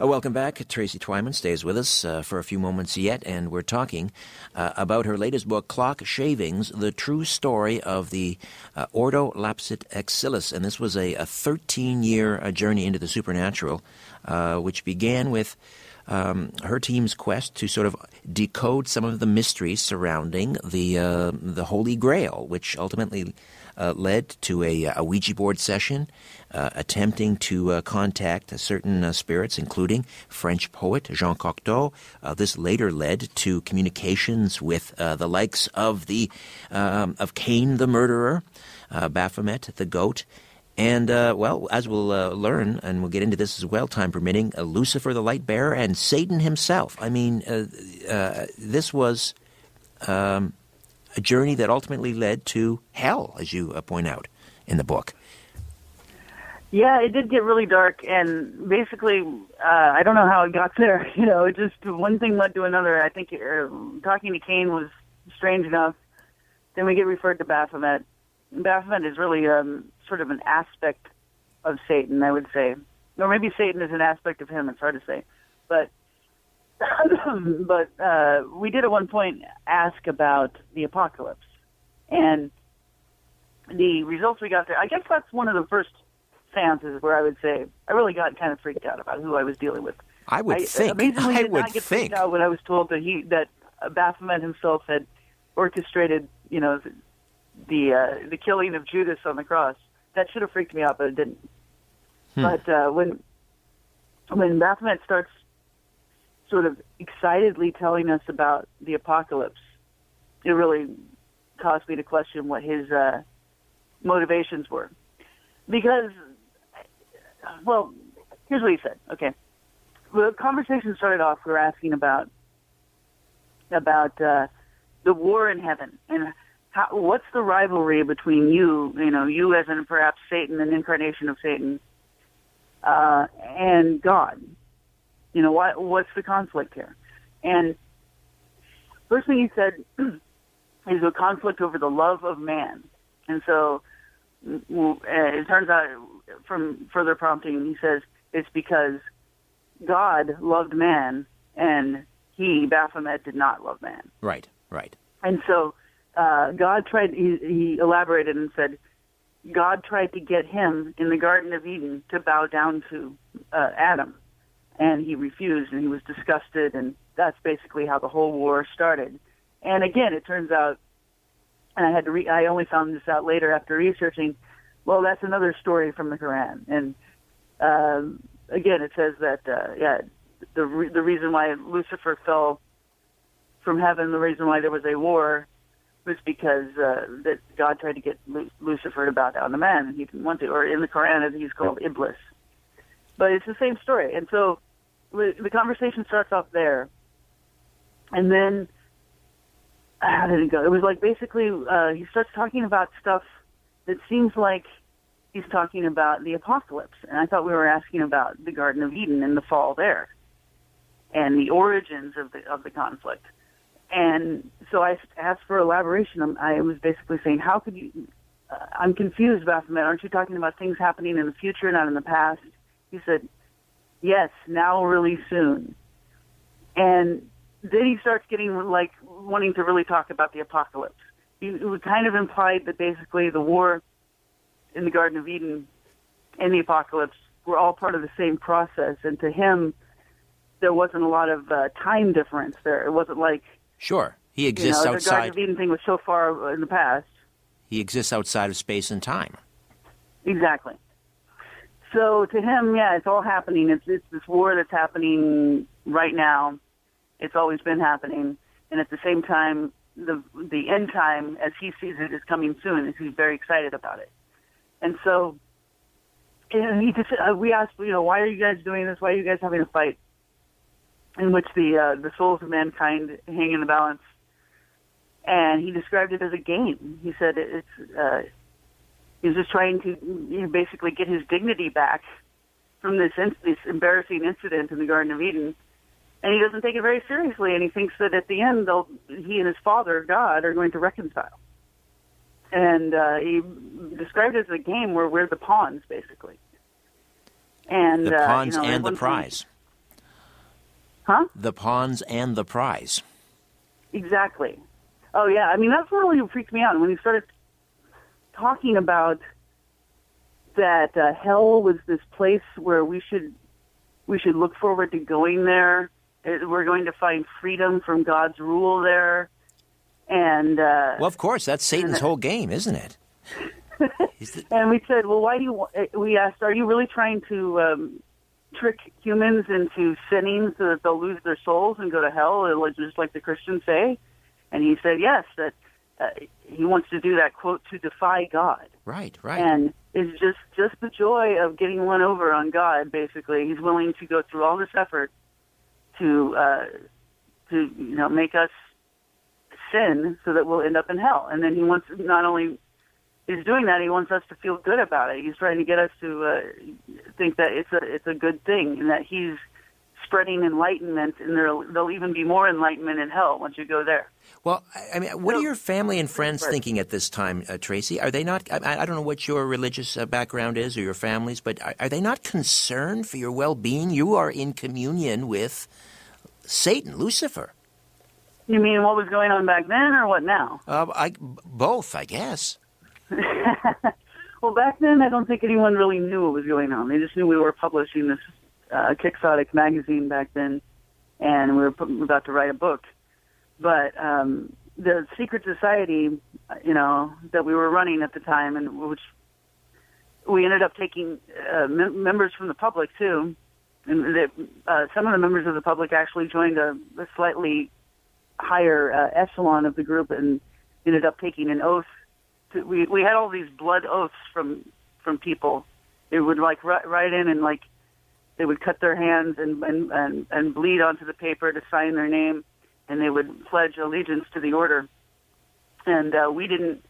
Uh, welcome back. Tracy Twyman stays with us uh, for a few moments yet, and we're talking uh, about her latest book, Clock Shavings The True Story of the uh, Ordo Lapsit Exillis. And this was a 13 year uh, journey into the supernatural, which began with um, her team's quest to sort of decode some of the mysteries surrounding the uh, the Holy Grail, which ultimately uh, led to a, a Ouija board session uh, attempting to uh, contact certain uh, spirits, including French poet Jean Cocteau. Uh, this later led to communications with uh, the likes of the um, of Cain the murderer, uh, Baphomet the goat. And, uh, well, as we'll uh, learn, and we'll get into this as well, time permitting, uh, Lucifer the light bearer and Satan himself. I mean, uh, uh, this was um, a journey that ultimately led to hell, as you uh, point out in the book. Yeah, it did get really dark, and basically, I don't know how it got there. You know, it just one thing led to another. I think talking to Cain was strange enough. Then we get referred to Baphomet. Baphomet is really um, sort of an aspect of Satan, I would say, or maybe Satan is an aspect of him. It's hard to say, but but uh, we did at one point ask about the apocalypse, and the results we got there. I guess that's one of the first seances where I would say I really got kind of freaked out about who I was dealing with. I would I, think. amazingly I did would not get think. freaked out when I was told that he that Baphomet himself had orchestrated, you know, the the, uh, the killing of Judas on the cross. That should have freaked me out, but it didn't. Hmm. But uh, when when Baphomet starts sort of excitedly telling us about the apocalypse, it really caused me to question what his uh, motivations were. Because, well, here's what he said. Okay, the conversation started off. We were asking about about uh, the war in heaven and how, what's the rivalry between you, you know, you as in perhaps Satan, an incarnation of Satan, uh, and God. You know, what what's the conflict here? And first thing he said is a conflict over the love of man. And so it turns out from further prompting, he says it's because God loved man and he, Baphomet, did not love man. Right, right. And so uh, God tried, he, he elaborated and said, God tried to get him in the Garden of Eden to bow down to uh, Adam. And he refused and he was disgusted. And that's basically how the whole war started. And again, it turns out, and I had to re- I only found this out later after researching, well, that's another story from the Quran. And um, again, it says that, uh, yeah, the, re- the reason why Lucifer fell from heaven, the reason why there was a war was because uh, that God tried to get Lu- Lucifer to bow down to man, and he didn't want to. Or in the Quran, he's called Iblis. But it's the same story, and so the the conversation starts off there, and then how did it go? It was like basically uh, he starts talking about stuff that seems like he's talking about the apocalypse, and I thought we were asking about the Garden of Eden and the fall there, and the origins of the of the conflict. And so I asked for elaboration. I'm- was basically saying, how could you? Uh, I'm confused, Baphomet. Aren't you talking about things happening in the future, not in the past? He said, yes, now, really soon. And then he starts getting like wanting to really talk about the apocalypse. It was kind of implied that basically the war in the Garden of Eden and the apocalypse were all part of the same process. And to him, there wasn't a lot of uh, time difference there. It wasn't like Sure. He you exists know, the Garden outside. of Eden thing was so far in the past. He exists outside of space and time. Exactly. So to him, yeah, it's all happening. It's it's this war that's happening right now. It's always been happening, and at the same time, the the end time, as he sees it, is coming soon. And he's very excited about it. And so, and he just uh, we asked, you know, why are you guys doing this? Why are you guys having a fight? In which the uh, the souls of mankind hang in the balance. and he described it as a game. He said it's uh, he was just trying to you know, basically get his dignity back from this in- this embarrassing incident in the Garden of Eden, and he doesn't take it very seriously. And he thinks that at the end, they'll he and his father God are going to reconcile. And uh, he described it as a game where we're the pawns, basically. And the uh, pawns you know, and the prize. Huh? The pawns and the prize. Exactly. Oh yeah, I mean that's what really freaked me out when he started talking about that uh, hell was this place where we should we should look forward to going there. We're going to find freedom from God's rule there, and uh, Well, of course, that's Satan's whole game, isn't it? And we said, well, why do you? uh, We asked, are you really trying to um, trick humans into sinning so that they'll lose their souls and go to hell, just like the Christians say? And he said, yes, that uh, he wants to do that quote to defy God, right, right. and it's just just the joy of getting one over on God. Basically, he's willing to go through all this effort to uh, to you know make us sin so that we'll end up in hell, and then he wants not only he's doing that. He wants us to feel good about it. He's trying to get us to uh, think that it's a it's a good thing, and that he's spreading enlightenment, and there'll there'll even be more enlightenment in hell once you go there. Well, I- mean, what are your family and friends Right. thinking at this time, uh, Tracy? Are they not? I, I don't know what your religious uh, background is or your family's, but are, are they not concerned for your well-being? You are in communion with Satan, Lucifer. You mean what was going on back then, or what now? Uh, I, both, I guess. Well, back then, I don't think anyone really knew what was going on. They just knew we were publishing this uh, Quixotic magazine back then, and we were about to write a book. But um, the secret society, you know, that we were running at the time, and which we ended up taking uh, mem- members from the public too, and that, uh, some of the members of the public actually joined a, a slightly higher uh, echelon of the group and ended up taking an oath to, we we had all these blood oaths from from people. They would like write, write in and like they would cut their hands and, and and and bleed onto the paper to sign their name, and they would pledge allegiance to the order. And uh, we didn't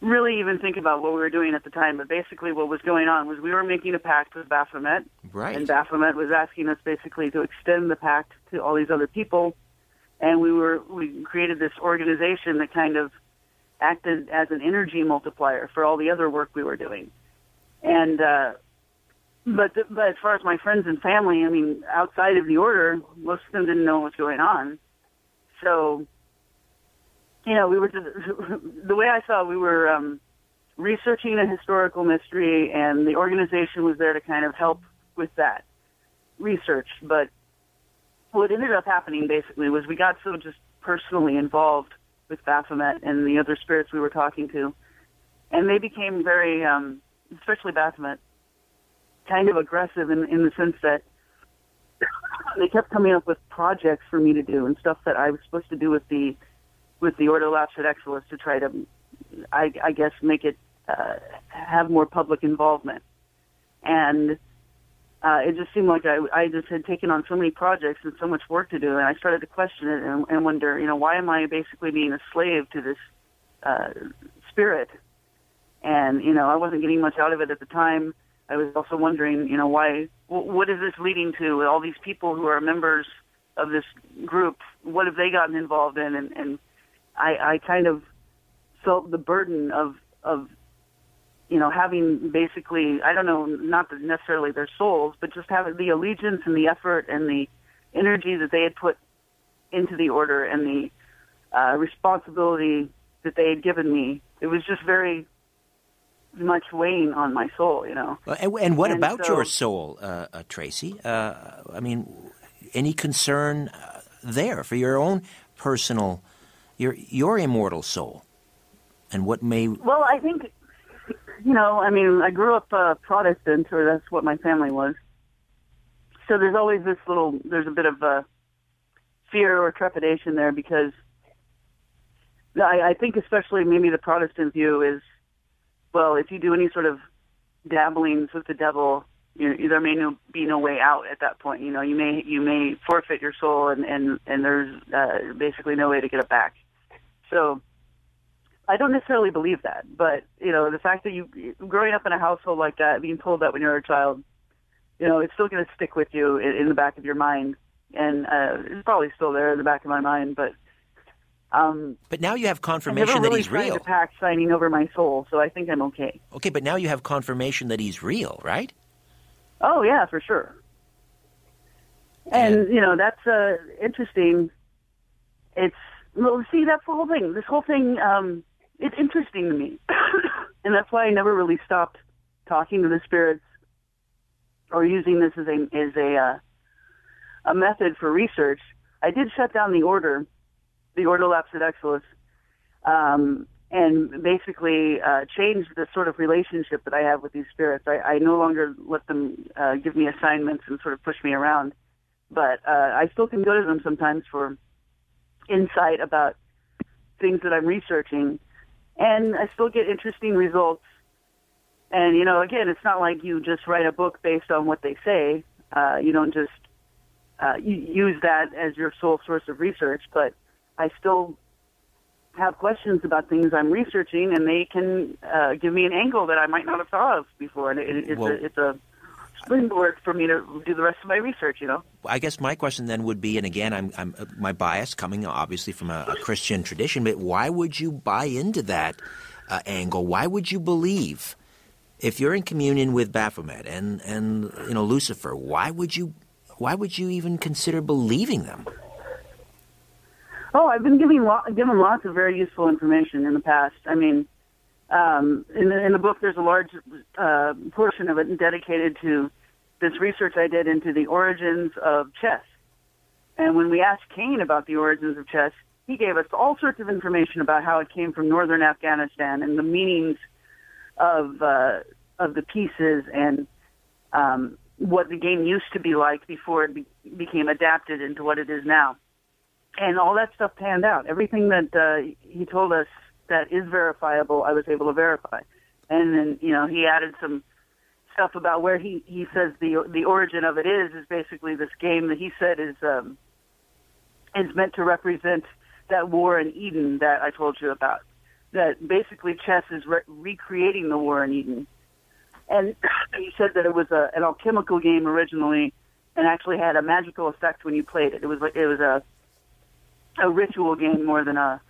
really even think about what we were doing at the time, but basically what was going on was we were making a pact with Baphomet, Right. and Baphomet was asking us basically to extend the pact to all these other people, and we were we created this organization that kind of acted as an energy multiplier for all the other work we were doing. And uh, but th- but as far as my friends and family, I mean, outside of the order, most of them didn't know what was going on. So, you know, we were just the way I saw it, we were um, researching a historical mystery, and the organization was there to kind of help with that research. But what ended up happening basically was we got so just personally involved with Baphomet and the other spirits we were talking to, and they became very, um, especially Baphomet, kind of aggressive in in the sense that they kept coming up with projects for me to do and stuff that I was supposed to do with the with the Ordo Lapsit Exillis to try to, I, I guess, make it uh, have more public involvement. And uh, it just seemed like I, I just had taken on so many projects and so much work to do, and I started to question it and, and wonder, you know, why am I basically being a slave to this uh, spirit? And you know, I wasn't getting much out of it at the time. I was also wondering, you know, why? wh- What is this leading to? All these people who are members of this group, what have they gotten involved in? And, and I, I kind of felt the burden of of you know having basically I don't know not necessarily their souls, but just having the allegiance and the effort and the energy that they had put into the order and the uh, responsibility that they had given me. It was just very much weighing on my soul, you know. And, and what And about so- your soul, uh, uh, Tracy? Uh, I mean, any concern uh, there for your own personal, your your immortal soul, and what may? Well, I think, you know, I mean, I grew up uh, Protestant, or that's what my family was. So there's always this little, there's a bit of uh, fear or trepidation there because I, I think, especially maybe the Protestant view is, well, if you do any sort of dabblings with the devil, you know, there may no, be no way out at that point. You know, you may you may forfeit your soul, and and and there's uh, basically no way to get it back. So I don't necessarily believe that, but you know, the fact that you growing up in a household like that, being told that when you're a child, you know, it's still going to stick with you in, in the back of your mind, and uh, it's probably still there in the back of my mind. But um, but now you have confirmation really that he's real. to pack signing over my soul, so I think I'm okay. Okay, but now you have confirmation that he's real, right? Oh yeah, for sure. And you know that's uh, interesting. It's well, see, that's the whole thing. This whole thing, um, it's interesting to me, and that's why I never really stopped talking to the spirits or using this as a as a uh, a method for research. I did shut down the order, the Ordo Lapsit Exillis, um, and basically uh, changed the sort of relationship that I have with these spirits. I, I no longer let them uh, give me assignments and sort of push me around, but uh, I still can go to them sometimes for insight about things that I'm researching, and I still get interesting results. And you know, again, it's not like you just write a book based on what they say. Uh, you don't just uh, you use that as your sole source of research, but I still have questions about things I'm researching, and they can uh, give me an angle that I might not have thought of before, and it, it's, Well- a, it's a springboard for me to do the rest of my research. You know. I guess my question then would be, and again, I'm, I'm uh, my bias coming obviously from a, a Christian tradition, but why would you buy into that uh, angle? Why would you believe if you're in communion with Baphomet and and you know Lucifer? Why would you why would you even consider believing them? Oh, I've been giving lo- given lots of very useful information in the past. I mean, um, in, the, in the book, there's a large uh, portion of it dedicated to this research I did into the origins of chess. And when we asked Cain about the origins of chess, he gave us all sorts of information about how it came from northern Afghanistan and the meanings of uh, of the pieces and um, what the game used to be like before it be- became adapted into what it is now and all that stuff panned out. Everything that uh, he told us that is verifiable, I was able to verify. And then, you know, he added some stuff about where he he says the the origin of it is is basically this game that he said is um, is meant to represent that war in Eden that I told you about. That basically chess is re- recreating the war in Eden. And he said that it was a, an alchemical game originally, and actually had a magical effect when you played it. It was like it was a a ritual game more than a,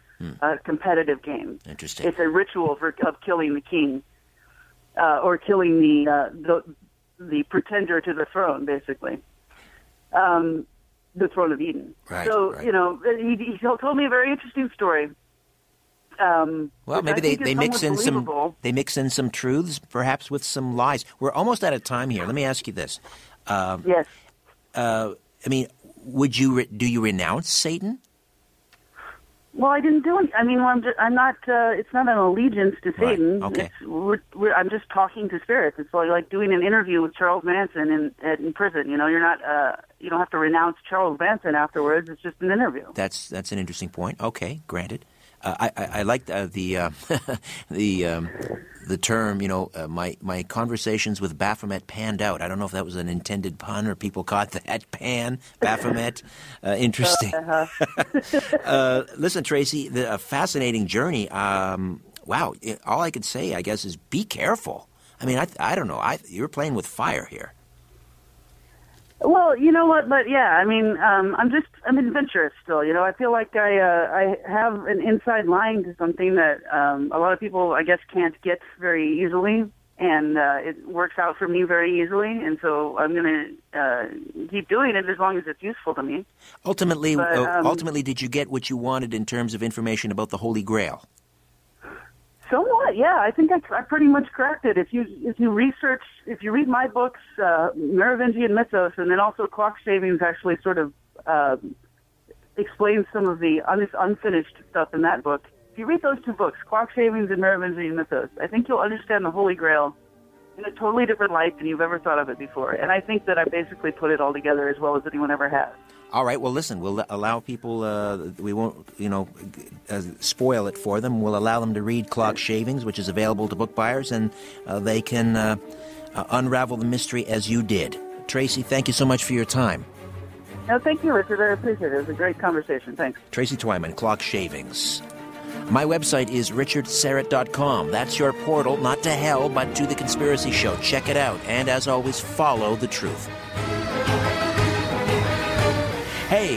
a competitive game. Interesting. It's a ritual for, of killing the king, uh, or killing the, uh, the the pretender to the throne, basically, um, the throne of Eden. Right, so right. you know, he, he told me a very interesting story. Um, Well, maybe they, they mix in some they mix in some truths, perhaps with some lies. We're almost out of time here. Let me ask you this: Yes. uh, I mean, would you re- do you renounce Satan? Well, I didn't do it. I mean, well, I'm, just, I'm not. Uh, it's not an allegiance to Right, Satan. okay. It's, we're, we're, I'm just talking to spirits. It's like, like doing an interview with Charles Manson in in prison. You know, you're not. Uh, you don't have to renounce Charles Manson afterwards. It's just an interview. That's that's an interesting point. Okay, granted. Uh, I, I, I like uh, the uh, the um, the term. You know, uh, my my conversations with Baphomet panned out. I don't know if that was an intended pun or people caught that pan Baphomet. Uh, interesting. uh, listen, Tracy, the, a fascinating journey. Um, wow. it- all I could say, I guess, is be careful. I mean, I I don't know. I you're playing with fire here. Well, you know what? But yeah, I mean, um, I'm just I'm adventurous still. You know, I feel like I uh, I have an inside line to something that um, a lot of people, I guess, can't get very easily, and uh, it works out for me very easily. And so I'm gonna uh, keep doing it as long as it's useful to me. Ultimately, But, uh, um, ultimately, did you get what you wanted in terms of information about the Holy Grail? Somewhat, yeah. I think I, I pretty much cracked it. If you if you research, if you read my books, uh, Merovingian Mythos, and then also Clock Shavings, actually sort of uh, explains some of the un- unfinished stuff in that book. If you read those two books, Clock Shavings and Merovingian Mythos, I think you'll understand the Holy Grail in a totally different light than you've ever thought of it before. And I think that I basically put it all together as well as anyone ever has. All right. Well, listen. We'll allow people. Uh, we won't, you know, uh, spoil it for them. We'll allow them to read Clock Shavings, which is available to book buyers, and uh, they can uh, uh, unravel the mystery as you did. Tracy, thank you so much for your time. No, thank you, Richard. I appreciate it. It was a great conversation. Thanks. Tracy Twyman, Clock Shavings. My website is richardsyrett.com. That's your portal, not to hell, but to the conspiracy show. Check it out. And as always, follow the truth.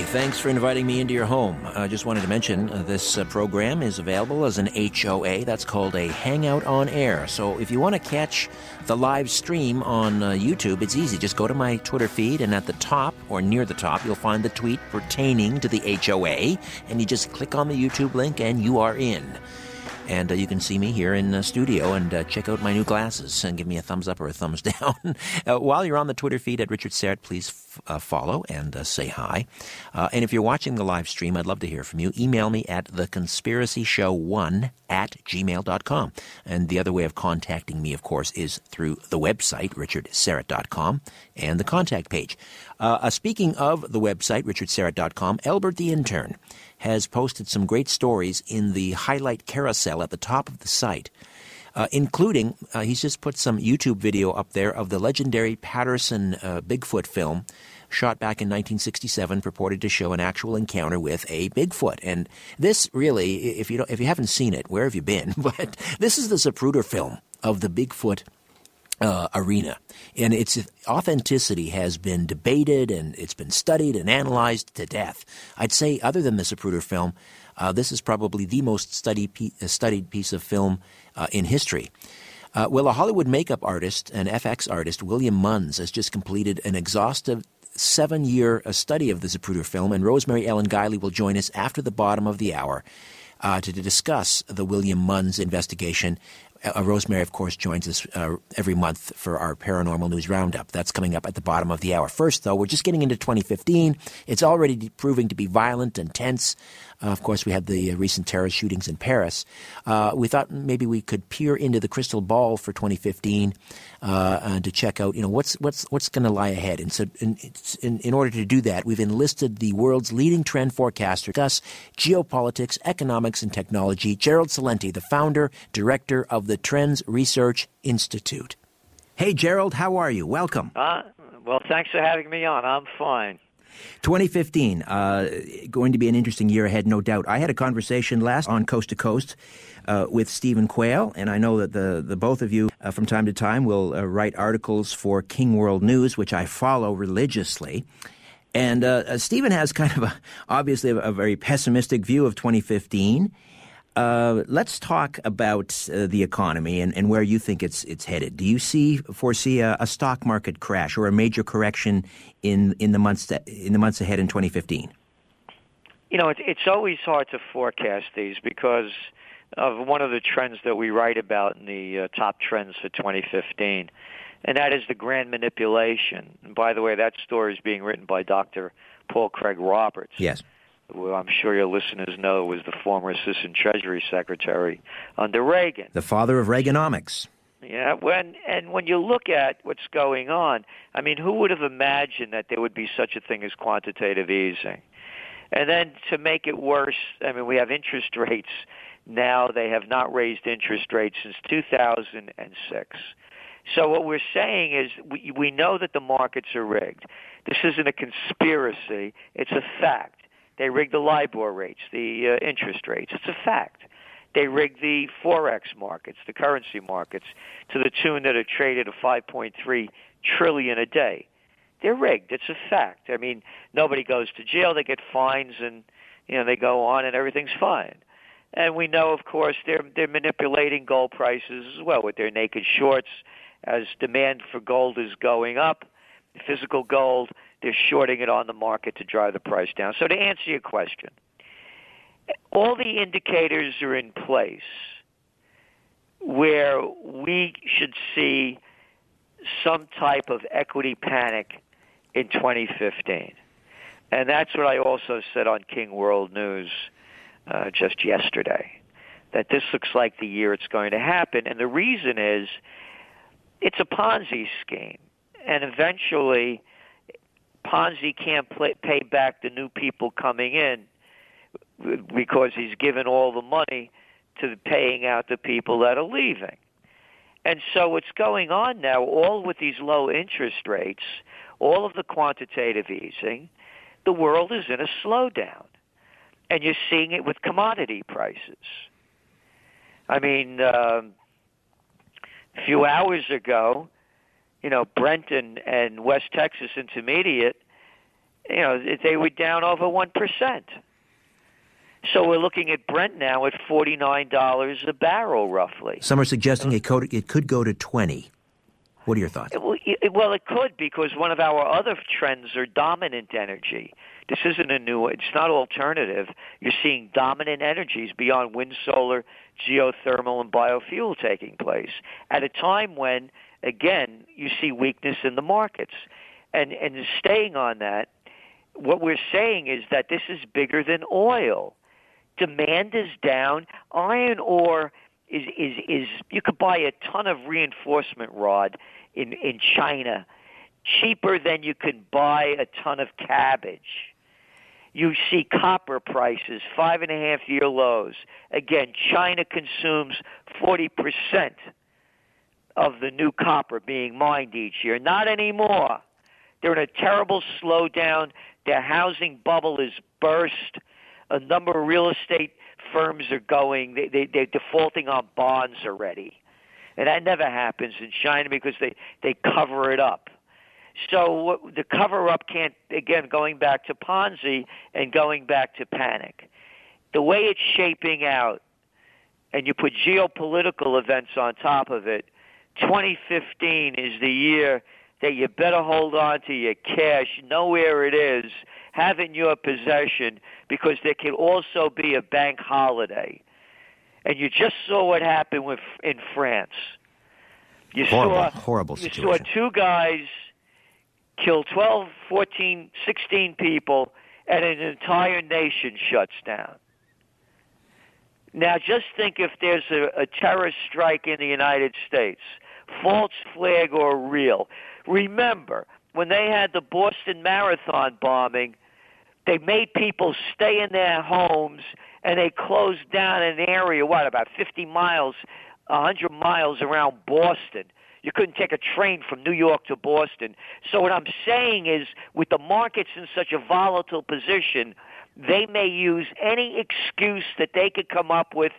Thanks for inviting me into your home. I just wanted to mention uh, this uh, program is available as an HOA. That's called a Hangout on Air. So if you want to catch the live stream on uh, YouTube, it's easy. Just go to my Twitter feed, and at the top or near the top, you'll find the tweet pertaining to the HOA, and you just click on the YouTube link, and you are in. And uh, you can see me here in the studio and uh, check out my new glasses and give me a thumbs up or a thumbs down. uh, while you're on the Twitter feed at Richard Syrett, please uh, follow and uh, say hi. Uh, and if you're watching the live stream, I'd love to hear from you. Email me at theconspiracyshow1 at gmail.com. And the other way of contacting me, of course, is through the website, richardsyrett.com, and the contact page. speaking of the website, richardsyrett.com, Albert the Intern has posted some great stories in the highlight carousel at the top of the site. Uh, including, uh, he's just put some YouTube video up there of the legendary Patterson uh, Bigfoot film shot back in 1967, purported to show an actual encounter with a Bigfoot. And this really, if you don't, if you haven't seen it, where have you been? But this is the Zapruder film of the Bigfoot uh, arena. And its authenticity has been debated and it's been studied and analyzed to death. I'd say, other than the Zapruder film, uh, this is probably the most studied, uh, studied piece of film uh, in history. Uh, well, a Hollywood makeup artist and FX artist, William Munns, has just completed an exhaustive seven year uh, study of the Zapruder film, and Rosemary Ellen Guiley will join us after the bottom of the hour. Uh, to, to, discuss the William Munns investigation uh, Rosemary, of course, joins us uh, every month for our paranormal news roundup. That's coming up at the bottom of the hour. First, though, we're just getting into 2015. It's already proving to be violent and tense. Uh, of course, we had the uh, recent terrorist shootings in Paris. Uh, we thought maybe we could peer into the crystal ball for 2015 uh, to check out, you know, what's what's what's going to lie ahead. And so, in, in, in, order to do that, we've enlisted the world's leading trend forecaster, discuss geopolitics, economics, and technology. Gerald Celente, the founder director of the Trends Research Institute. Hey, Gerald, how are you? Welcome. Uh, well, thanks for having me on. I'm fine. 2015, uh, going to be an interesting year ahead, no doubt. I had a conversation last on Coast to Coast uh, with Stephen Quayle, and I know that the, the both of you uh, from time to time will uh, write articles for King World News, which I follow religiously. And uh, uh, Stephen has kind of a, obviously a, a very pessimistic view of 2015. Uh, let's talk about uh, the economy and, and, where you think it's it's headed. Do you see foresee a, a, stock market crash or a major correction in in the months that, in the months ahead in 2015? You know, it's it's always hard to forecast these because of one of the trends that we write about in the uh, top trends for 2015, and that is the grand manipulation. And by the way, that story is being written by Dr. Paul Craig Roberts. Yes who I'm sure your listeners know was the former Assistant Treasury Secretary under Reagan. The father of Reaganomics. Yeah, when and when you look at what's going on, I mean, who would have imagined that there would be such a thing as quantitative easing? And then to make it worse, I mean, we have interest rates now. They have not raised interest rates since 2006. So what we're saying is we, we know that the markets are rigged. This isn't a conspiracy. It's a fact. They rigged the LIBOR rates, the uh, interest rates. It's a fact. They rigged the forex markets, the currency markets, to the tune that are traded at 5.3 trillion a day. They're rigged. It's a fact. I mean, nobody goes to jail. They get fines, and you know they go on, and everything's fine. And we know, of course, they're they're manipulating gold prices as well with their naked shorts, as demand for gold is going up. Physical gold they're shorting it on the market to drive the price down. So to answer your question, all the indicators are in place where we should see some type of equity panic in 2015. And that's what I also said on King World News uh, just yesterday, that this looks like the year it's going to happen. And the reason is it's a Ponzi scheme. And eventually, Ponzi can't play, pay back the new people coming in because he's given all the money to paying out the people that are leaving. And so what's going on now, all with these low interest rates, all of the quantitative easing, the world is in a slowdown. And you're seeing it with commodity prices. I mean, um, a few hours ago, you know, Brent and, and West Texas Intermediate, you know, they were down over 1%. So we're looking at Brent now at $49 a barrel, roughly. Some are suggesting it could, it could go to 20 What are your thoughts? Well, it could because one of our other trends are dominant energy. This isn't a new, it's not alternative. You're seeing dominant energies beyond wind, solar, geothermal, and biofuel taking place at a time when, again, you see weakness in the markets. And, and staying on that, what we're saying is that this is bigger than oil. Demand is down. Iron ore is, is, is you could buy a ton of reinforcement rod in, in China cheaper than you can buy a ton of cabbage. You see copper prices, five and a half year lows. Again, China consumes 40% of the new copper being mined each year. Not anymore. They're in a terrible slowdown. Their housing bubble is burst. A number of real estate firms are going, they, they, they're defaulting on bonds already. And that never happens in China because they, they cover it up. So the cover up can't, again, going back to Ponzi and going back to panic. The way it's shaping out, and you put geopolitical events on top of it, 2015 is the year that you better hold on to your cash, know where it is, have it in your possession, because there can also be a bank holiday. And you just saw what happened with in France. You horrible, saw horrible you saw two guys kill 12, 14, 16 people, and an entire nation shuts down. Now, just think if there's a, a terrorist strike in the United States, false flag or real. Remember, when they had the Boston Marathon bombing, they made people stay in their homes and they closed down an area, what, about 50 miles, 100 miles around Boston you couldn't take a train from New York to Boston. So what I'm saying is, with the markets in such a volatile position, they may use any excuse that they could come up with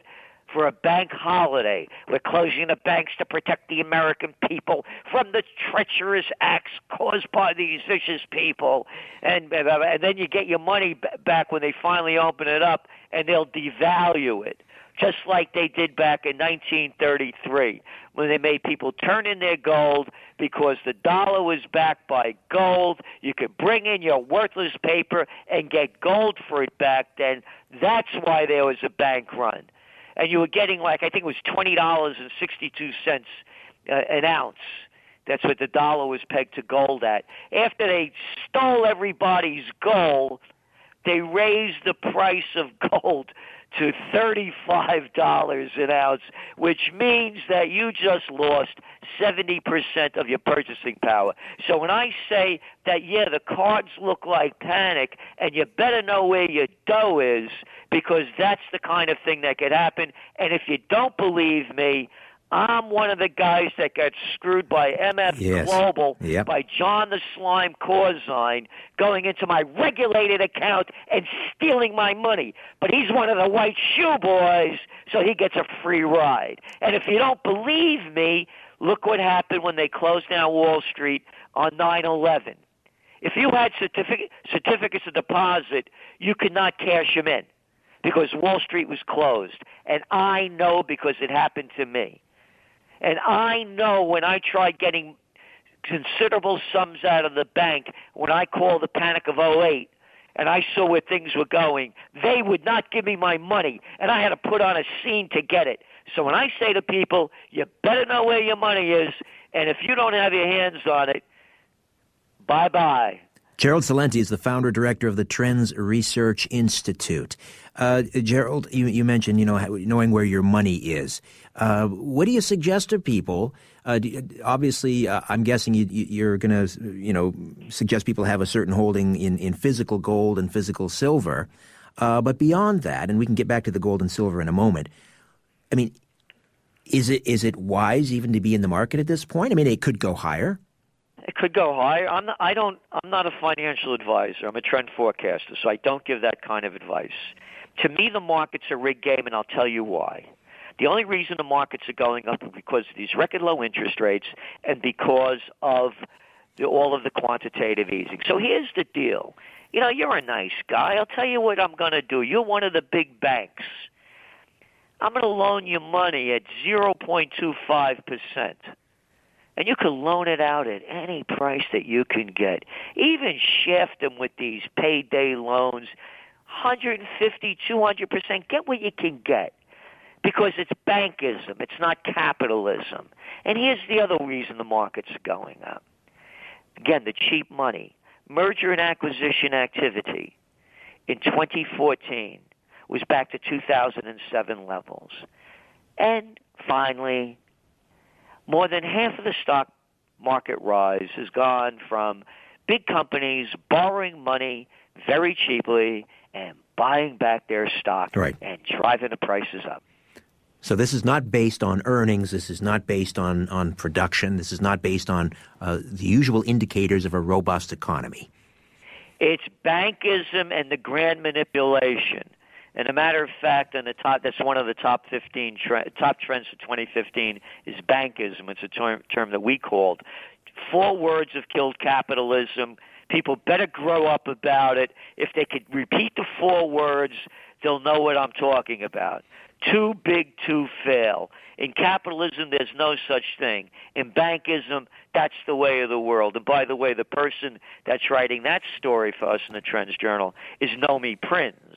for a bank holiday. We're closing the banks to protect the American people from the treacherous acts caused by these vicious people. And, and then you get your money back when they finally open it up, and they'll devalue it just like they did back in 1933 when they made people turn in their gold because the dollar was backed by gold. You could bring in your worthless paper and get gold for it back then. That's why there was a bank run. And you were getting like I think it was $20.62 uh, an ounce. That's what the dollar was pegged to gold at. After they stole everybody's gold, they raised the price of gold to $35 an ounce, which means that you just lost 70% of your purchasing power. So when I say that, yeah, the cards look like panic, and you better know where your dough is, because that's the kind of thing that could happen. And if you don't believe me, I'm one of the guys that got screwed by MF yes. Global, yep. by John the Slime Corzine, going into my regulated account and stealing my money. But he's one of the white shoe boys, so he gets a free ride. And if you don't believe me, look what happened when they closed down Wall Street on 9/11. If you had certificate, certificates of deposit, you could not cash them in because Wall Street was closed. And I know because it happened to me. And I know when I tried getting considerable sums out of the bank, when I called the panic of 08, and I saw where things were going, they would not give me my money, and I had to put on a scene to get it. So when I say to people, you better know where your money is, and if you don't have your hands on it, bye bye. Gerald Celente is the founder director of the Trends Research Institute. Uh, Gerald, you, you, mentioned you know knowing where your money is. Uh, what do you suggest to people? Uh, obviously, uh, I'm guessing you, are going to you know suggest people have a certain holding in, in physical gold and physical silver. Uh, but beyond that, and we can get back to the gold and silver in a moment. I mean, is it is it wise even to be in the market at this point? I mean, it could go higher. It could go higher. I'm not, I don't. I'm not a financial advisor. I'm a trend forecaster, so I don't give that kind of advice. To me, the market's a rigged game, and I'll tell you why. The only reason the markets are going up is because of these record low interest rates and because of the, all of the quantitative easing. So here's the deal. You know, you're a nice guy. I'll tell you what I'm going to do. You're one of the big banks. I'm going to loan you money at 0.25%. And you can loan it out at any price that you can get. Even shaft them with these payday loans, 150, 200%. Get what you can get. Because it's bankism. It's not capitalism. And here's the other reason the markets are going up. Again, the cheap money. Merger and acquisition activity in 2014 was back to 2007 levels. And finally, more than half of the stock market rise has gone from big companies borrowing money very cheaply and buying back their stock right. and driving the prices up. So this is not based on earnings. This is not based on, on production. This is not based on uh, the usual indicators of a robust economy. It's bankism and the grand manipulation. And a matter of fact, on the top, that's one of the top 15 tre- top trends for 2015 is bankism. It's a term, term that we called. Four words have killed capitalism. People better grow up about it. If they could repeat the four words, they'll know what I'm talking about. Too big to fail. In capitalism, there's no such thing. In bankism, that's the way of the world. And by the way, the person that's writing that story for us in the Trends Journal is Nomi Prins,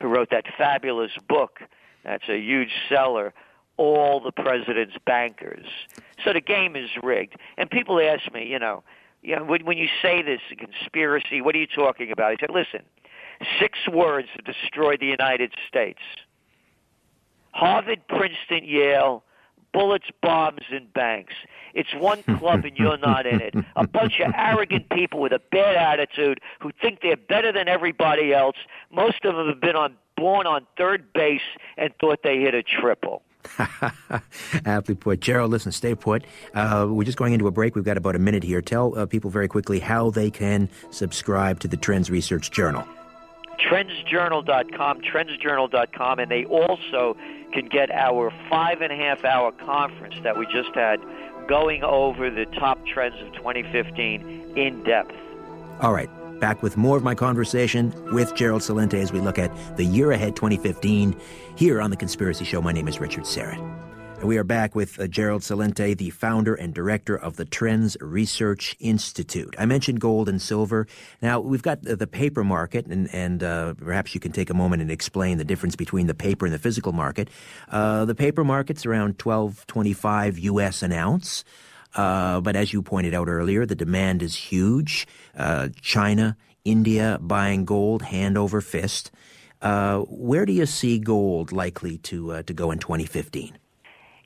who wrote that fabulous book. That's a huge seller. All the president's bankers. So the game is rigged. And people ask me, you know, you know, when, when you say this conspiracy, what are you talking about? He said, listen, six words have destroyed the United States. Harvard, Princeton, Yale, bullets, bombs, and banks. It's one club and you're not in it. A bunch of arrogant people with a bad attitude who think they're better than everybody else. Most of them have been on born on third base and thought they hit a triple. Aptly put. Gerald, listen, stay put. Uh, we're just going into a break. We've got about a minute here. Tell uh, people very quickly how they can subscribe to the Trends Research Journal. Trendsjournal.com, trendsjournal.com, and they also can get our five and a half hour conference that we just had going over the top trends of 2015 in depth. All right. Back with more of my conversation with Gerald Celente as we look at the year ahead 2015 here on The Conspiracy Show. My name is Richard Syrett. And we are back with uh, Gerald Celente, the founder and director of the Trends Research Institute. I mentioned gold and silver. Now, we've got the, the paper market, and, and uh, perhaps you can take a moment and explain the difference between the paper and the physical market. Uh, the paper market's around 1225 U.S. an ounce. Uh, but as you pointed out earlier, the demand is huge. Uh, China, India buying gold hand over fist. Uh, where do you see gold likely to uh, to go in 2015?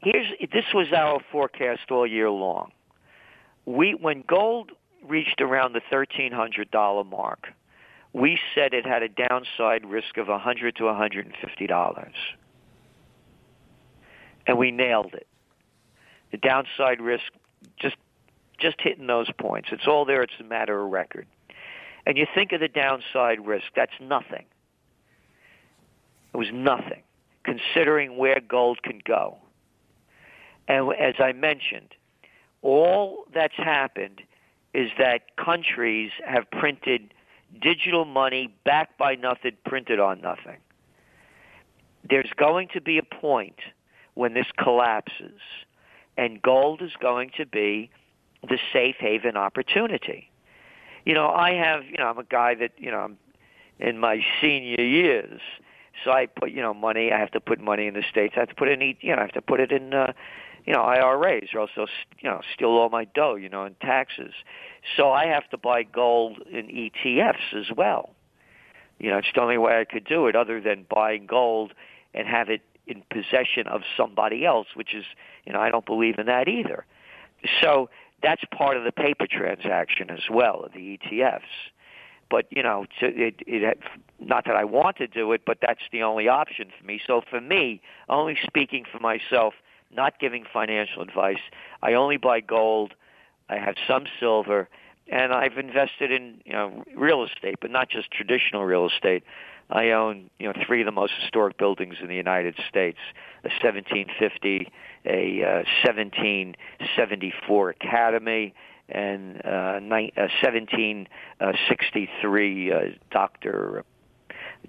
Here's this was our forecast all year long. We when gold reached around the thirteen hundred dollar mark, we said it had a downside risk of a hundred to hundred and fifty dollars, and we nailed it. The downside risk just just hitting those points. It's all there. It's a matter of record. And you think of the downside risk. That's nothing. It was nothing, considering where gold can go. And as I mentioned, all that's happened is that countries have printed digital money backed by nothing, printed on nothing. There's going to be a point when this collapses, and gold is going to be the safe haven opportunity. You know, I have, you know, I'm a guy that, you know, I'm in my senior years. So I put, you know, money. I have to put money in the states. I have to put in, you know, I have to put it in, uh, you know, IRAs, or else they'll, you know, steal all my dough, you know, in taxes. So I have to buy gold in ETFs as well. You know, it's the only way I could do it, other than buying gold and have it in possession of somebody else, which is, you know, I don't believe in that either. So that's part of the paper transaction as well, the ETFs. But you know, it, it, not that I want to do it, but that's the only option for me. So for me, only speaking for myself, not giving financial advice, I only buy gold. I have some silver, and I've invested in you know real estate, but not just traditional real estate. I own, you know, three of the most historic buildings in the United States: a 1750, a uh, 1774 Academy, and uh, ni- uh, 1763 uh, Dr.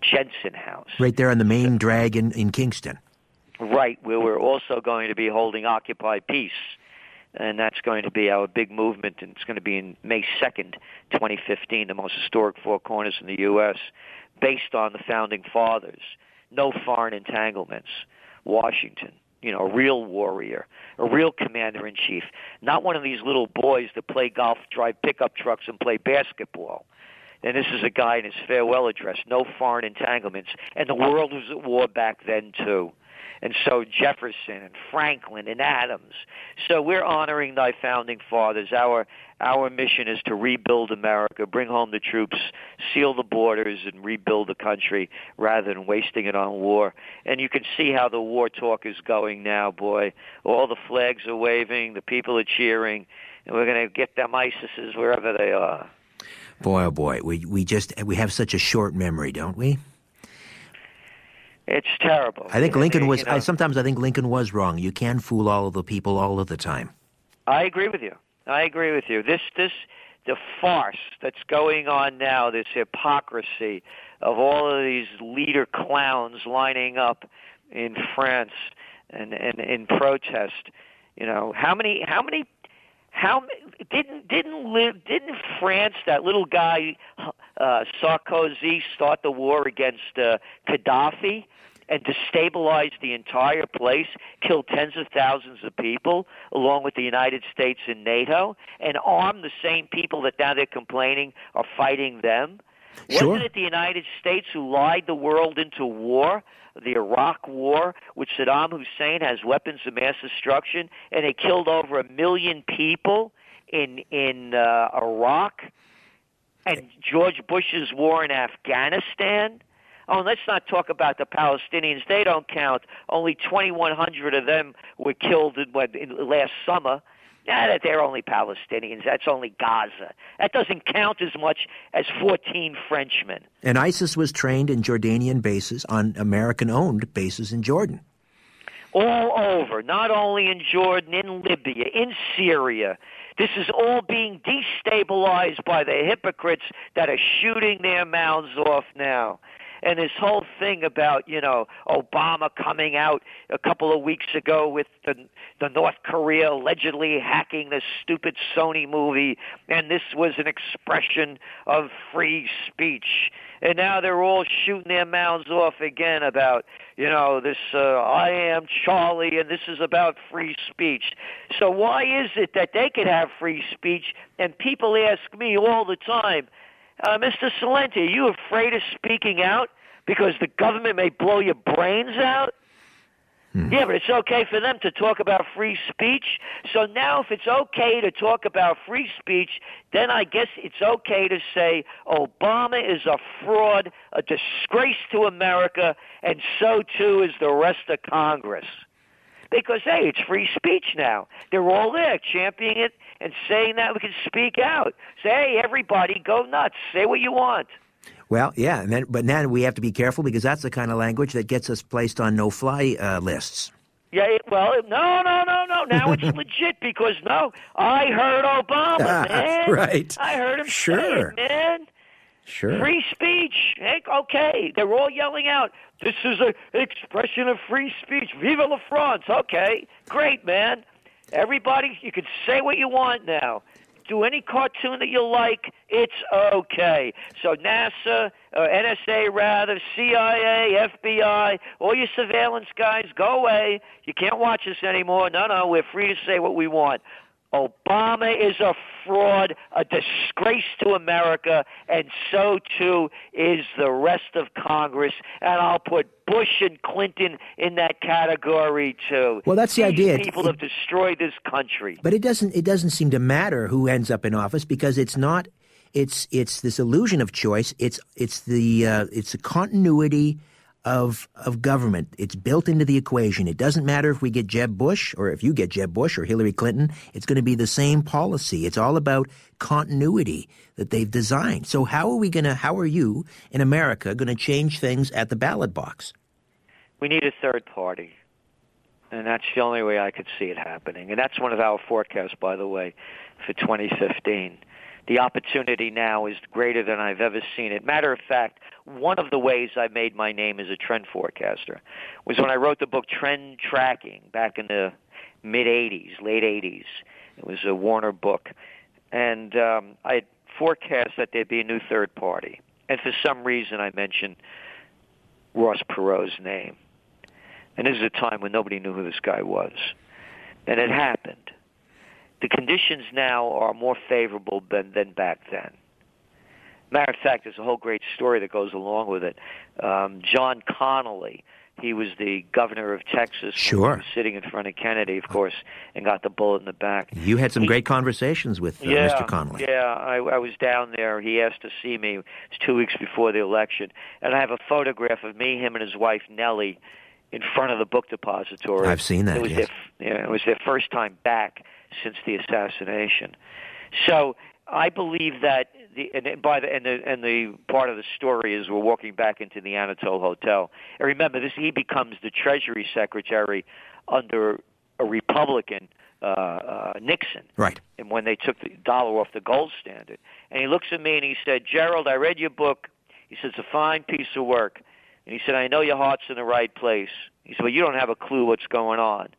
Jensen House. Right there on the main drag in, in Kingston. Right, where we're also going to be holding Occupy Peace. And that's going to be our big movement, and it's going to be in May 2nd, 2015, the most historic four corners in the U.S., based on the founding fathers. No foreign entanglements. Washington, you know, a real warrior, a real commander in chief, not one of these little boys that play golf, drive pickup trucks, and play basketball. And this is a guy in his farewell address, no foreign entanglements. And the world was at war back then, too and so Jefferson and Franklin and Adams. So we're honoring thy founding fathers. Our our mission is to rebuild America, bring home the troops, seal the borders, and rebuild the country rather than wasting it on war. And you can see how the war talk is going now, boy. All the flags are waving, the people are cheering, and we're going to get them ISISes wherever they are. Boy, oh boy, we we just we have such a short memory, don't we? It's terrible. I think Lincoln I mean, was. you know, I, sometimes I think Lincoln was wrong. You can fool all of the people all of the time. I agree with you. I agree with you. This this the farce that's going on now, this hypocrisy of all of these leader clowns lining up in France and and in protest. You know, how many how many how didn't didn't live didn't France that little guy uh, Sarkozy start the war against uh, Gaddafi and destabilize the entire place, kill tens of thousands of people, along with the United States and NATO, and arm the same people that now they're complaining are fighting them? Sure. Wasn't it the United States who lied the world into war? The Iraq War, which Saddam Hussein has weapons of mass destruction, and they killed over a million people in in uh, Iraq, and George Bush's war in Afghanistan. Oh, let's not talk about the Palestinians. They don't count. Only 2,100 of them were killed in, in last summer. Yeah, that they're only Palestinians. That's only Gaza. That doesn't count as much as 14 Frenchmen. And ISIS was trained in Jordanian bases on American-owned bases in Jordan. All over, not only in Jordan, in Libya, in Syria. This is all being destabilized by the hypocrites that are shooting their mouths off now and this whole thing about you know Obama coming out a couple of weeks ago with the the North Korea allegedly hacking the stupid Sony movie, and this was an expression of free speech. And now they're all shooting their mouths off again about you know this uh, I am Charlie, and this is about free speech. So why is it that they can have free speech, and people ask me all the time? Uh, Mr. Celente, are you afraid of speaking out because the government may blow your brains out? Yeah, but it's okay for them to talk about free speech. So now, if it's okay to talk about free speech, then I guess it's okay to say Obama is a fraud, a disgrace to America, and so too is the rest of Congress. Because, hey, it's free speech now. They're all there championing it and saying that we can speak out. Say, hey, everybody, go nuts. Say what you want. Well, yeah, and then, but now we have to be careful because that's the kind of language that gets us placed on no-fly uh, lists. Yeah, well, no, no, no, no. Now it's legit because no, I heard Obama, man. Right. I heard him Sure. say it, man. Sure. Free speech. Hey, okay, they're all yelling out. This is an expression of free speech. Vive la France. Okay, great, man. Everybody, you can say what you want now. Do any cartoon that you like. It's okay. So NASA, uh, NSA rather, CIA, FBI, all your surveillance guys, go away. You can't watch us anymore. No, no, we're free to say what we want. Obama is a fraud, a disgrace to America, and so too is the rest of Congress. And I'll put Bush and Clinton in that category too. Well, that's the These idea. People It- have destroyed this country. But it doesn't it doesn't seem to matter who ends up in office because it's not it's it's this illusion of choice. It's it's the uh, it's the continuity of of government. It's built into the equation. It doesn't matter if we get Jeb Bush or if you get Jeb Bush or Hillary Clinton. It's going to be the same policy. It's all about continuity that they've designed. So how are we going to? How are you in America going to change things at the ballot box? We need a third party. And that's the only way I could see it happening. And that's one of our forecasts, by the way, for 2015 the opportunity now is greater than I've ever seen it. Matter of fact, one of the ways I made my name as a trend forecaster was when I wrote the book Trend Tracking back in the mid 80s, late 80s. It was a Warner book. And um, I forecast that there'd be a new third party. And for some reason, I mentioned Ross Perot's name. And this is a time when nobody knew who this guy was. And it happened the conditions now are more favorable than, than back then. Matter of fact, there's a whole great story that goes along with it. Um, John Connally, he was the governor of Texas. Sure. Sitting in front of Kennedy, of course, and got the bullet in the back. You had some he, great conversations with uh, yeah, Mr. Connally. Yeah, I, I was down there. He asked to see me. It was two weeks before the election, and I have a photograph of me, him, and his wife Nellie in front of the book depository. I've seen that. It was yes. their, yeah, it was their first time back since the assassination. So I believe that the and by the and the and the part of the story is we're walking back into the Anatole Hotel. And remember, this he becomes the Treasury Secretary under a Republican uh, uh, Nixon. Right. And when they took the dollar off the gold standard, and he looks at me and he said, "Gerald, I read your book." He said, "It's a fine piece of work." And he said, "I know your heart's in the right place." He said, "But you don't have a clue what's going on,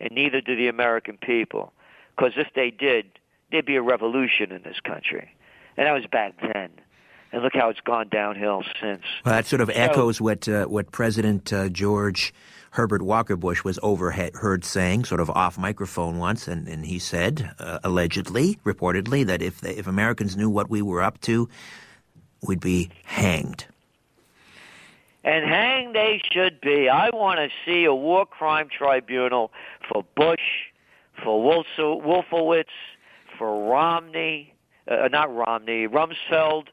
and neither do the American people." Because if they did, there'd be a revolution in this country. And that was back then. And look how it's gone downhill since. Well, that sort of echoes what uh, what President uh, George Herbert Walker Bush was overheard saying, sort of off microphone once, and, and he said, uh, allegedly, reportedly, that if they, if Americans knew what we were up to, we'd be hanged. And hanged they should be. I want to see a war crime tribunal for Bush, for Wolfowitz, for Romney, uh, not Romney, Rumsfeld.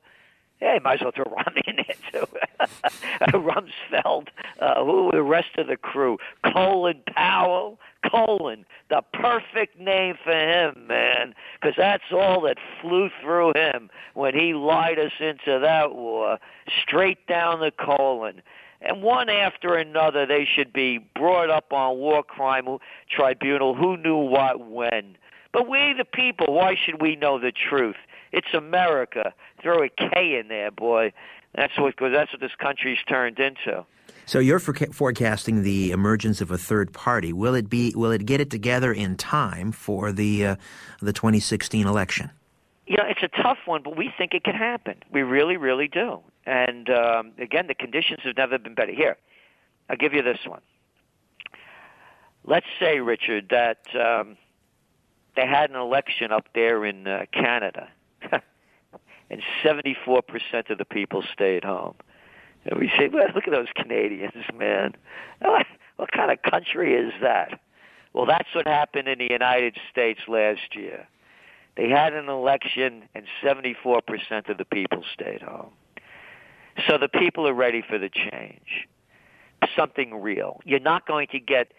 Yeah, might as well throw Romney in there too. Rumsfeld, uh, who the rest of the crew, Colin Powell, Colin, the perfect name for him, man, because that's all that flew through him when he lied us into that war, straight down the colon. And one after another they should be brought up on war crime tribunal who knew what when but we the people why should we know the truth it's america throw a k in there boy that's what that's what this country's turned into so you're forecasting the emergence of a third party. Will it be? Will it get it together in time for the uh, the 2016 election? You know, it's a tough one, but we think it can happen. We really, really do. And um, again, the conditions have never been better. Here, I'll give you this one. Let's say, Richard, that um, they had an election up there in uh, Canada, and 74% of the people stayed home. And we say, well, look at those Canadians, man. What kind of country is that? Well, that's what happened in the United States last year. They had an election, and 74% of the people stayed home. So the people are ready for the change, something real. You're not going to get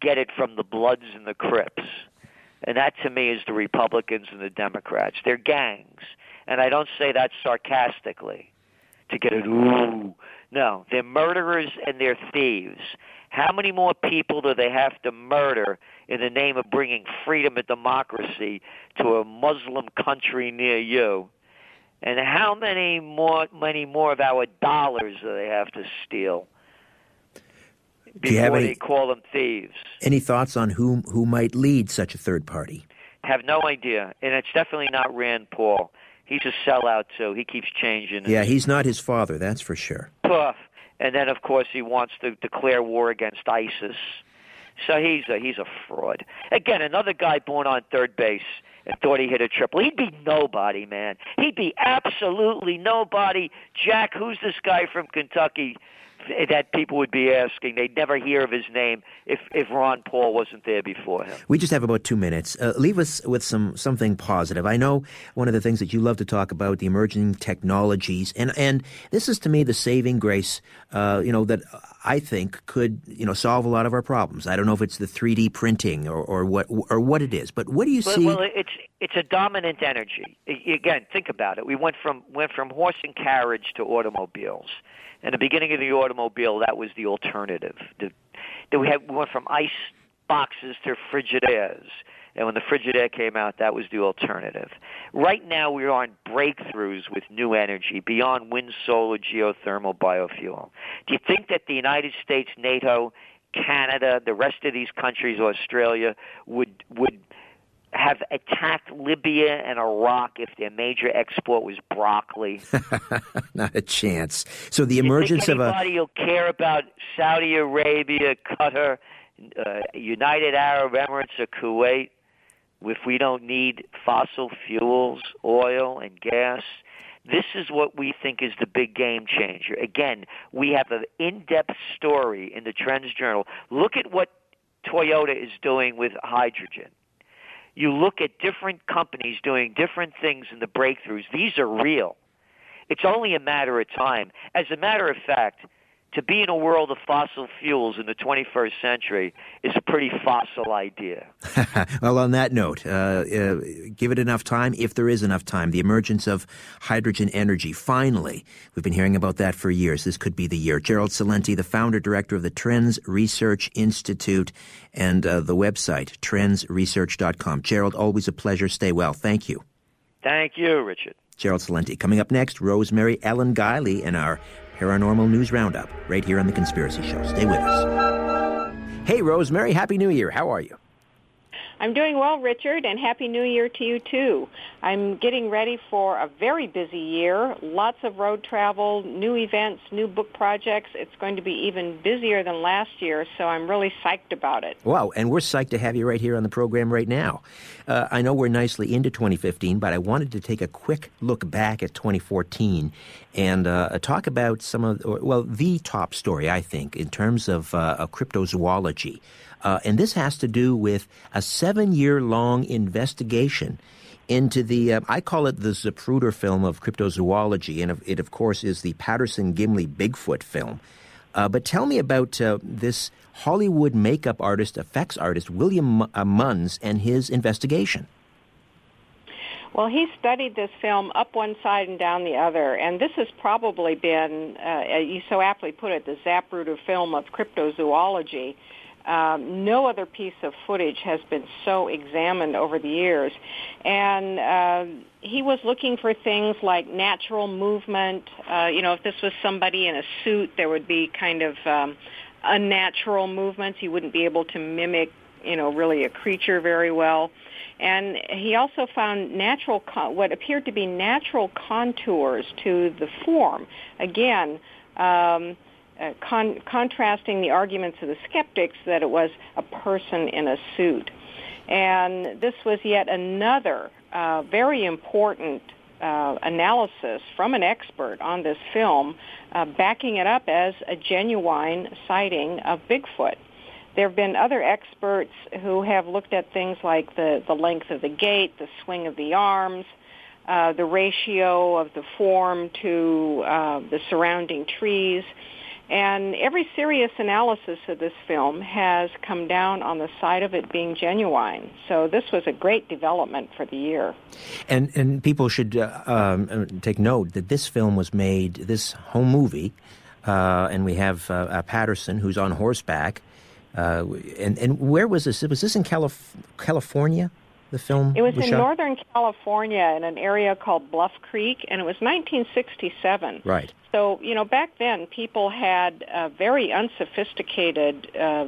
get it from the Bloods and the Crips, and that to me is the Republicans and the Democrats. They're gangs, and I don't say that sarcastically to get it. Ooh, no, they're murderers and they're thieves. How many more people do they have to murder in the name of bringing freedom and democracy to a Muslim country near you? And how many more many more of our dollars do they have to steal before any, they call them thieves? Any thoughts on who who might lead such a third party? Have no idea, and it's definitely not Rand Paul. He's a sellout so He keeps changing. Yeah, he's not his father, that's for sure. Puff. And then, of course, he wants to declare war against ISIS. So he's a, he's a fraud. Again, another guy born on third base and thought he hit a triple. He'd be nobody, man. He'd be absolutely nobody. Jack, who's this guy from Kentucky that people would be asking. They'd never hear of his name if, if Ron Paul wasn't there before him. We just have about two minutes. Uh, leave us with some something positive. I know one of the things that you love to talk about the emerging technologies, and and this is to me the saving grace. Uh, you know that I think could you know solve a lot of our problems. I don't know if it's the 3D printing or, or what or what it is, but what do you well, see? Well, it's it's a dominant energy. Again, think about it. We went from went from horse and carriage to automobiles. In the beginning of the automobile, that was the alternative. The, then we, had, we went from ice boxes to Frigidaires. And when the Frigidaire came out, that was the alternative. Right now, we are on breakthroughs with new energy beyond wind, solar, geothermal, biofuel. Do you think that the United States, NATO, Canada, the rest of these countries, Australia, would would have attacked Libya and Iraq if their major export was broccoli? Not a chance. So the emergence of a anybody will care about Saudi Arabia, Qatar, uh, United Arab Emirates, or Kuwait if we don't need fossil fuels, oil, and gas. This is what we think is the big game changer. Again, we have an in-depth story in the Trends Journal. Look at what Toyota is doing with hydrogen you look at different companies doing different things in the breakthroughs. These are real. It's only a matter of time. As a matter of fact, to be in a world of fossil fuels in the 21st century is a pretty fossil idea. well, on that note, uh, uh, give it enough time, if there is enough time. The emergence of hydrogen energy, finally. We've been hearing about that for years. This could be the year. Gerald Celente, the founder director of the Trends Research Institute and uh, the website, trendsresearch.com. Gerald, always a pleasure. Stay well. Thank you. Thank you, Richard. Gerald Celente. Coming up next, Rosemary Ellen Guiley and our Paranormal News Roundup, right here on The Conspiracy Show. Stay with us. Hey, Rosemary, Happy New Year. How are you? I'm doing well, Richard, and Happy New Year to you too. I'm getting ready for a very busy year. Lots of road travel, new events, new book projects. It's going to be even busier than last year, so I'm really psyched about it. Wow, and we're psyched to have you right here on the program right now. Uh, I know we're nicely into 2015, but I wanted to take a quick look back at 2014 and uh, talk about some of, well, the top story, I think, in terms of, uh, of cryptozoology. Uh, and this has to do with a seven year long investigation into the, uh, I call it the Zapruder film of cryptozoology, and it, of course, is the Patterson Gimlin Bigfoot film. Uh, but tell me about uh, this Hollywood makeup artist, effects artist, William uh, Munns, and his investigation. Well, he studied this film up one side and down the other, and this has probably been, uh, you so aptly put it, the Zapruder film of cryptozoology. Um, no other piece of footage has been so examined over the years. And uh, he was looking for things like natural movement. Uh, you know, if this was somebody in a suit, there would be kind of um, unnatural movements. He wouldn't be able to mimic, you know, really a creature very well. And he also found natural, con- what appeared to be natural contours to the form. Again, um, uh, con- contrasting the arguments of the skeptics that it was a person in a suit. And this was yet another uh, very important uh, analysis from an expert on this film, uh, backing it up as a genuine sighting of Bigfoot. There have been other experts who have looked at things like the, the length of the gait, the swing of the arms, uh, the ratio of the form to the surrounding trees. And every serious analysis of this film has come down on the side of it being genuine. So this was a great development for the year. And and people should uh, um, take note that this film was made, this home movie, uh, and we have uh, Patterson who's on horseback. Uh, and and where was this? Was this in Calif- California? The film. It was, was in shot? Northern California in an area called Bluff Creek, and it was 1967. Right. So, you know, back then people had uh, very unsophisticated uh,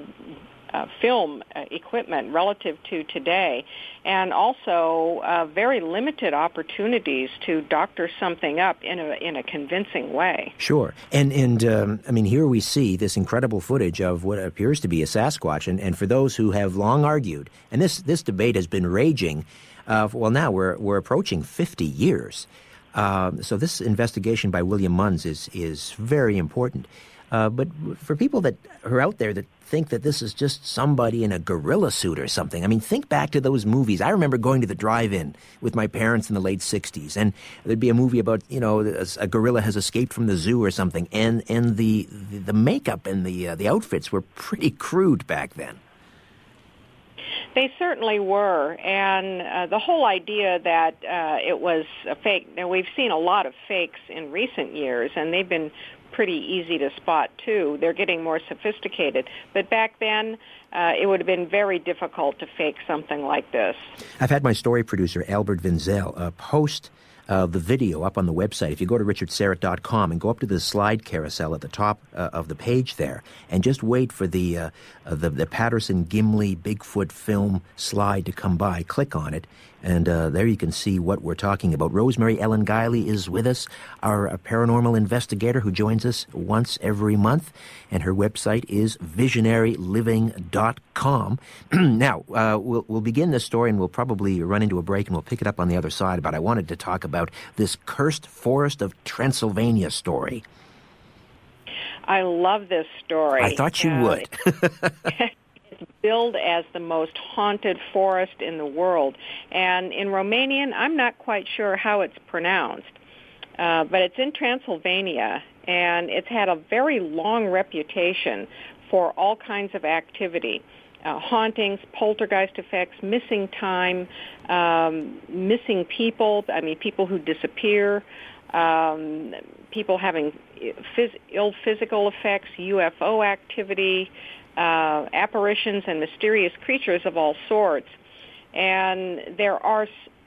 uh, film uh, equipment relative to today, and also uh, very limited opportunities to doctor something up in a in a convincing way. Sure, and and um, I mean here we see this incredible footage of what appears to be a Sasquatch, and, and for those who have long argued, and this this debate has been raging, uh, well now we're we're approaching fifty years. Um, so this investigation by William Munns is is very important. Uh, but for people that are out there that think that this is just somebody in a gorilla suit or something, I mean, think back to those movies. I remember going to the drive-in with my parents in the late '60s, and there'd be a movie about you know a, a gorilla has escaped from the zoo or something, and and the the, the makeup and the uh, the outfits were pretty crude back then. They certainly were, and uh, the whole idea that uh, it was a fake. Now we've seen a lot of fakes in recent years, and they've been pretty easy to spot too. They're getting more sophisticated, but back then uh, it would have been very difficult to fake something like this. I've had my story producer Albert Vinzel uh, post uh, the video up on the website. If you go to richardsyrett.com and go up to the slide carousel at the top uh, of the page there, and just wait for the, uh, uh the the Patterson Gimlin Bigfoot film slide to come by, click on it, and uh, there you can see what we're talking about. Rosemary Ellen Guiley is with us, our paranormal investigator who joins us once every month, and her website is visionaryliving.com. now, uh, we'll, we'll begin this story and we'll probably run into a break and we'll pick it up on the other side, but I wanted to talk about this cursed forest of Transylvania story. I love this story. I thought you uh, would. billed as the most haunted forest in the world. And in Romanian, I'm not quite sure how it's pronounced, uh, but it's in Transylvania, and it's had a very long reputation for all kinds of activity. Uh, hauntings, poltergeist effects, missing time, um, missing people, I mean, people who disappear, um, people having phys- ill physical effects, UFO activity, uh, apparitions and mysterious creatures of all sorts. And there are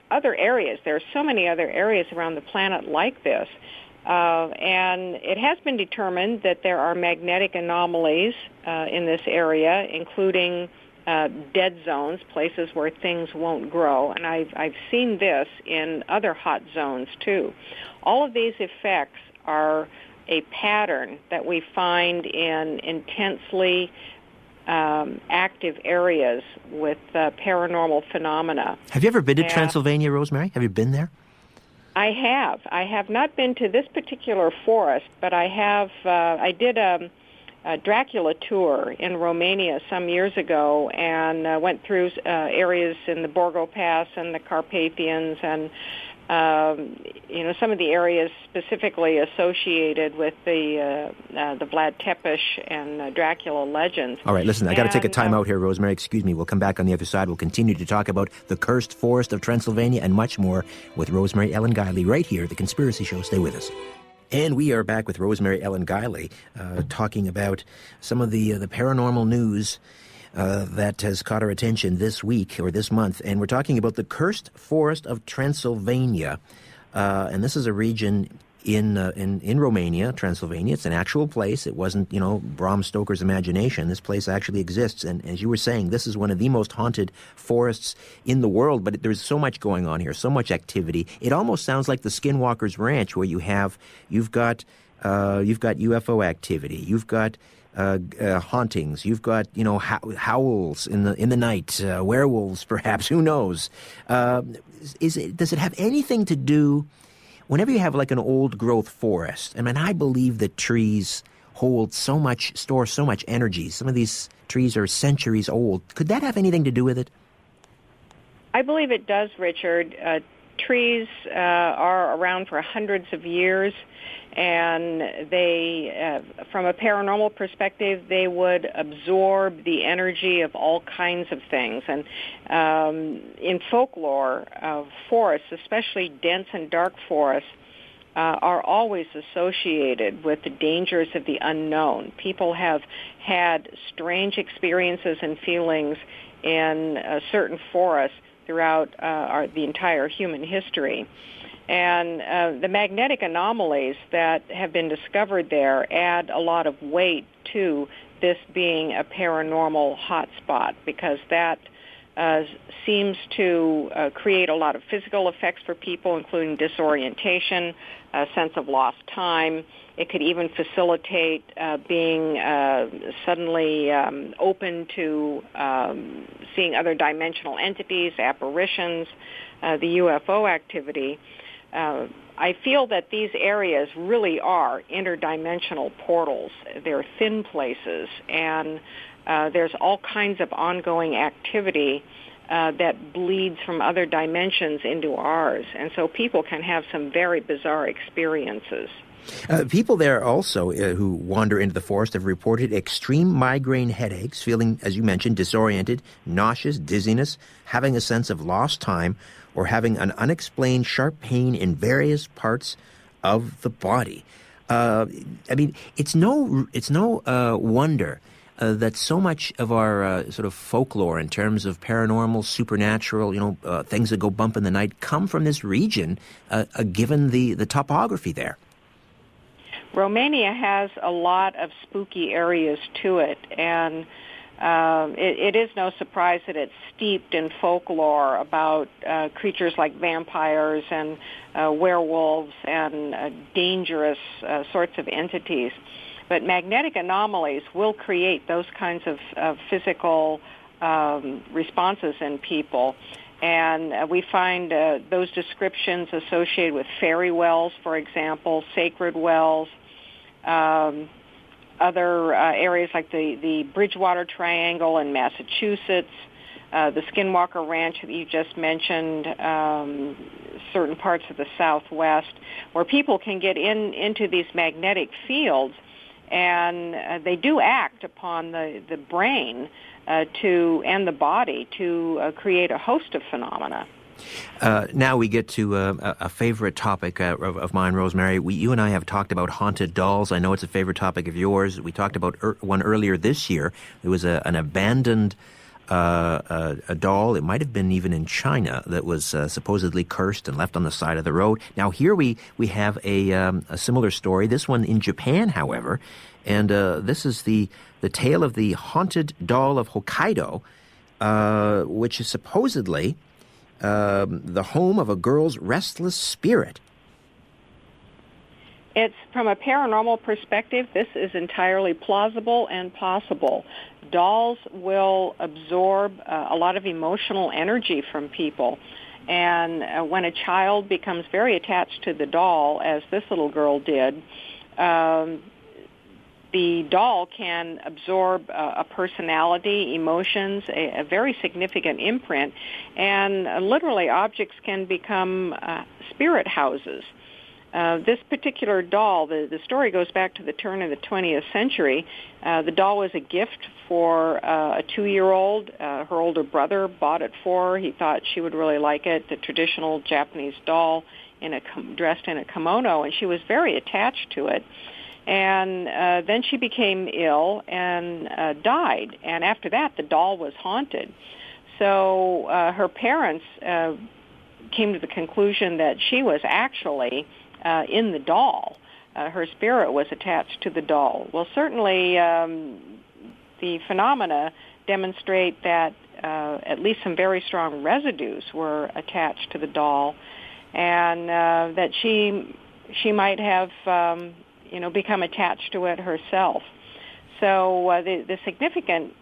other areas. There are so many other areas around the planet like this. Uh, and it has been determined that there are magnetic anomalies uh, in this area, including uh, dead zones, places where things won't grow. And I've, I've seen this in other hot zones too. All of these effects are a pattern that we find in intensely um, active areas with uh, paranormal phenomena. Have you ever been to and Transylvania, Rosemary? Have you been there? I have. I have not been to this particular forest, but I have. Uh, I did a, a, Dracula tour in Romania some years ago, and uh, went through uh, areas in the Borgo Pass and the Carpathians and um, you know, some of the areas specifically associated with the uh, uh, the Vlad Tepes and uh, Dracula legends. All right, listen, I got to take a time out here, Rosemary. Excuse me. We'll come back on the other side. We'll continue to talk about the cursed forest of Transylvania and much more with Rosemary Ellen Guiley right here, The Conspiracy Show. Stay with us. And we are back with Rosemary Ellen Guiley, uh, talking about some of the uh, the paranormal news uh, that has caught our attention this week or this month, and we're talking about the cursed forest of Transylvania. Uh, and this is a region in, uh, in in Romania, Transylvania. It's an actual place. It wasn't, you know, Bram Stoker's imagination. This place actually exists. And as you were saying, this is one of the most haunted forests in the world. But there's so much going on here, so much activity. It almost sounds like the Skinwalker's Ranch, where you have you've got uh, you've got UFO activity, you've got uh, uh, hauntings. You've got you know howls in the in the night, uh, werewolves, perhaps. Who knows? Uh, is it does it have anything to do? Whenever you have like an old growth forest, I mean, I believe that trees hold so much, store so much energy. Some of these trees are centuries old. Could that have anything to do with it? I believe it does, Richard. Uh, trees uh, are around for hundreds of years and they, uh, from a paranormal perspective, they would absorb the energy of all kinds of things. And um, in folklore, uh, forests, especially dense and dark forests, uh, are always associated with the dangers of the unknown. People have had strange experiences and feelings in certain forests throughout uh, our, the entire human history. And uh, the magnetic anomalies that have been discovered there add a lot of weight to this being a paranormal hotspot because that uh, seems to uh, create a lot of physical effects for people, including disorientation, a sense of lost time. It could even facilitate uh, being uh, suddenly um, open to um, seeing other dimensional entities, apparitions, uh, the UFO activity. Uh, I feel that these areas really are interdimensional portals. They're thin places, and uh, there's all kinds of ongoing activity uh, that bleeds from other dimensions into ours. And so people can have some very bizarre experiences. Uh, people there also uh, who wander into the forest have reported extreme migraine headaches, feeling, as you mentioned, disoriented, nauseous, dizziness, having a sense of lost time, or having an unexplained sharp pain in various parts of the body. Uh, I mean, it's no, it's no uh, wonder uh, that so much of our uh, sort of folklore in terms of paranormal, supernatural, you know, uh, things that go bump in the night come from this region, uh, uh, given the, the topography there. Romania has a lot of spooky areas to it, and um, it, it is no surprise that it's steeped in folklore about uh, creatures like vampires and uh, werewolves and uh, dangerous uh, sorts of entities. But magnetic anomalies will create those kinds of, of physical um, responses in people. And uh, we find uh, those descriptions associated with fairy wells, for example, sacred wells, um, other uh, areas like the, the Bridgewater Triangle in Massachusetts, uh, the Skinwalker Ranch that you just mentioned, um, certain parts of the Southwest, where people can get in into these magnetic fields, and uh, they do act upon the the brain uh, to and the body to uh, create a host of phenomena. Uh, now we get to uh, a favorite topic uh, of, of, mine, Rosemary. We, you and I have talked about haunted dolls. I know it's a favorite topic of yours. We talked about er, one earlier this year. It was a, an abandoned uh, a, a, doll. It might have been even in China that was uh, supposedly cursed and left on the side of the road. Now here we we have a um, a similar story. This one in Japan, however, and uh, this is the the tale of the haunted doll of Hokkaido, which is supposedly um, the home of a girl's restless spirit. It's from a paranormal perspective, this is entirely plausible and possible. Dolls will absorb uh, a lot of emotional energy from people. And uh, when a child becomes very attached to the doll, as this little girl did, um, the doll can absorb uh, a personality, emotions, a, a, very significant imprint, and uh, literally objects can become uh, spirit houses. Uh, this particular doll, the, the story goes back to the turn of the 20th century. Uh, the doll was a gift for uh, a two-year-old. her older brother bought it for her. He thought she would really like it, the traditional Japanese doll in a dressed in a kimono, and she was very attached to it and uh, then she became ill and uh, died. And after that, the doll was haunted. So uh, her parents uh, came to the conclusion that she was actually uh, in the doll. Uh, her spirit was attached to the doll. Well, certainly um, the phenomena demonstrate that uh, at least some very strong residues were attached to the doll, and uh, that she she might have um, you know, become attached to it herself. So uh, the, the significant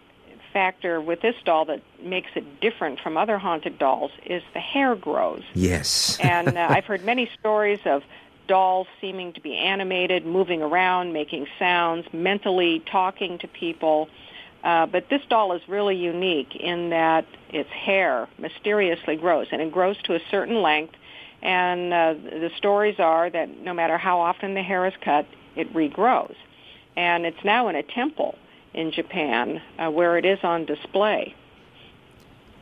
factor with this doll that makes it different from other haunted dolls is the hair grows. Yes. and uh, I've heard many stories of dolls seeming to be animated, moving around, making sounds, mentally talking to people. Uh, but this doll is really unique in that its hair mysteriously grows, and it grows to a certain length. And uh, the stories are that no matter how often the hair is cut, it regrows. And it's now in a temple in Japan uh, where it is on display.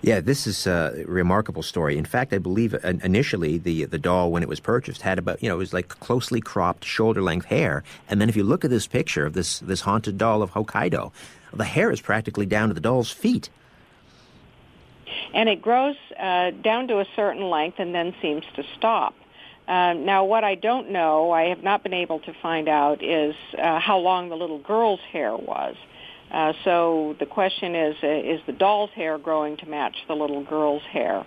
Yeah, this is a remarkable story. In fact, I believe uh, initially the the doll, when it was purchased, had about you know it was like closely cropped shoulder length hair, and then if you look at this picture of this this haunted doll of Hokkaido, the hair is practically down to the doll's feet. And it grows uh, down to a certain length and then seems to stop. Um, now, what I don't know, I have not been able to find out, is uh, how long the little girl's hair was. Uh, so the question is, uh, is the doll's hair growing to match the little girl's hair?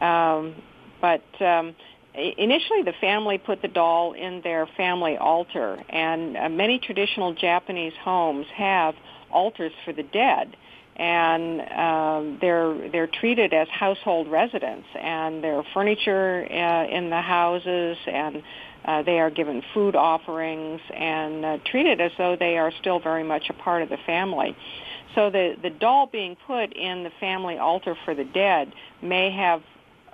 Um, but um, initially, the family put the doll in their family altar, and uh, many traditional Japanese homes have altars for the dead. And um, they're they're treated as household residents, and their furniture uh, in the houses, and uh, they are given food offerings and uh, treated as though they are still very much a part of the family. So the the doll being put in the family altar for the dead may have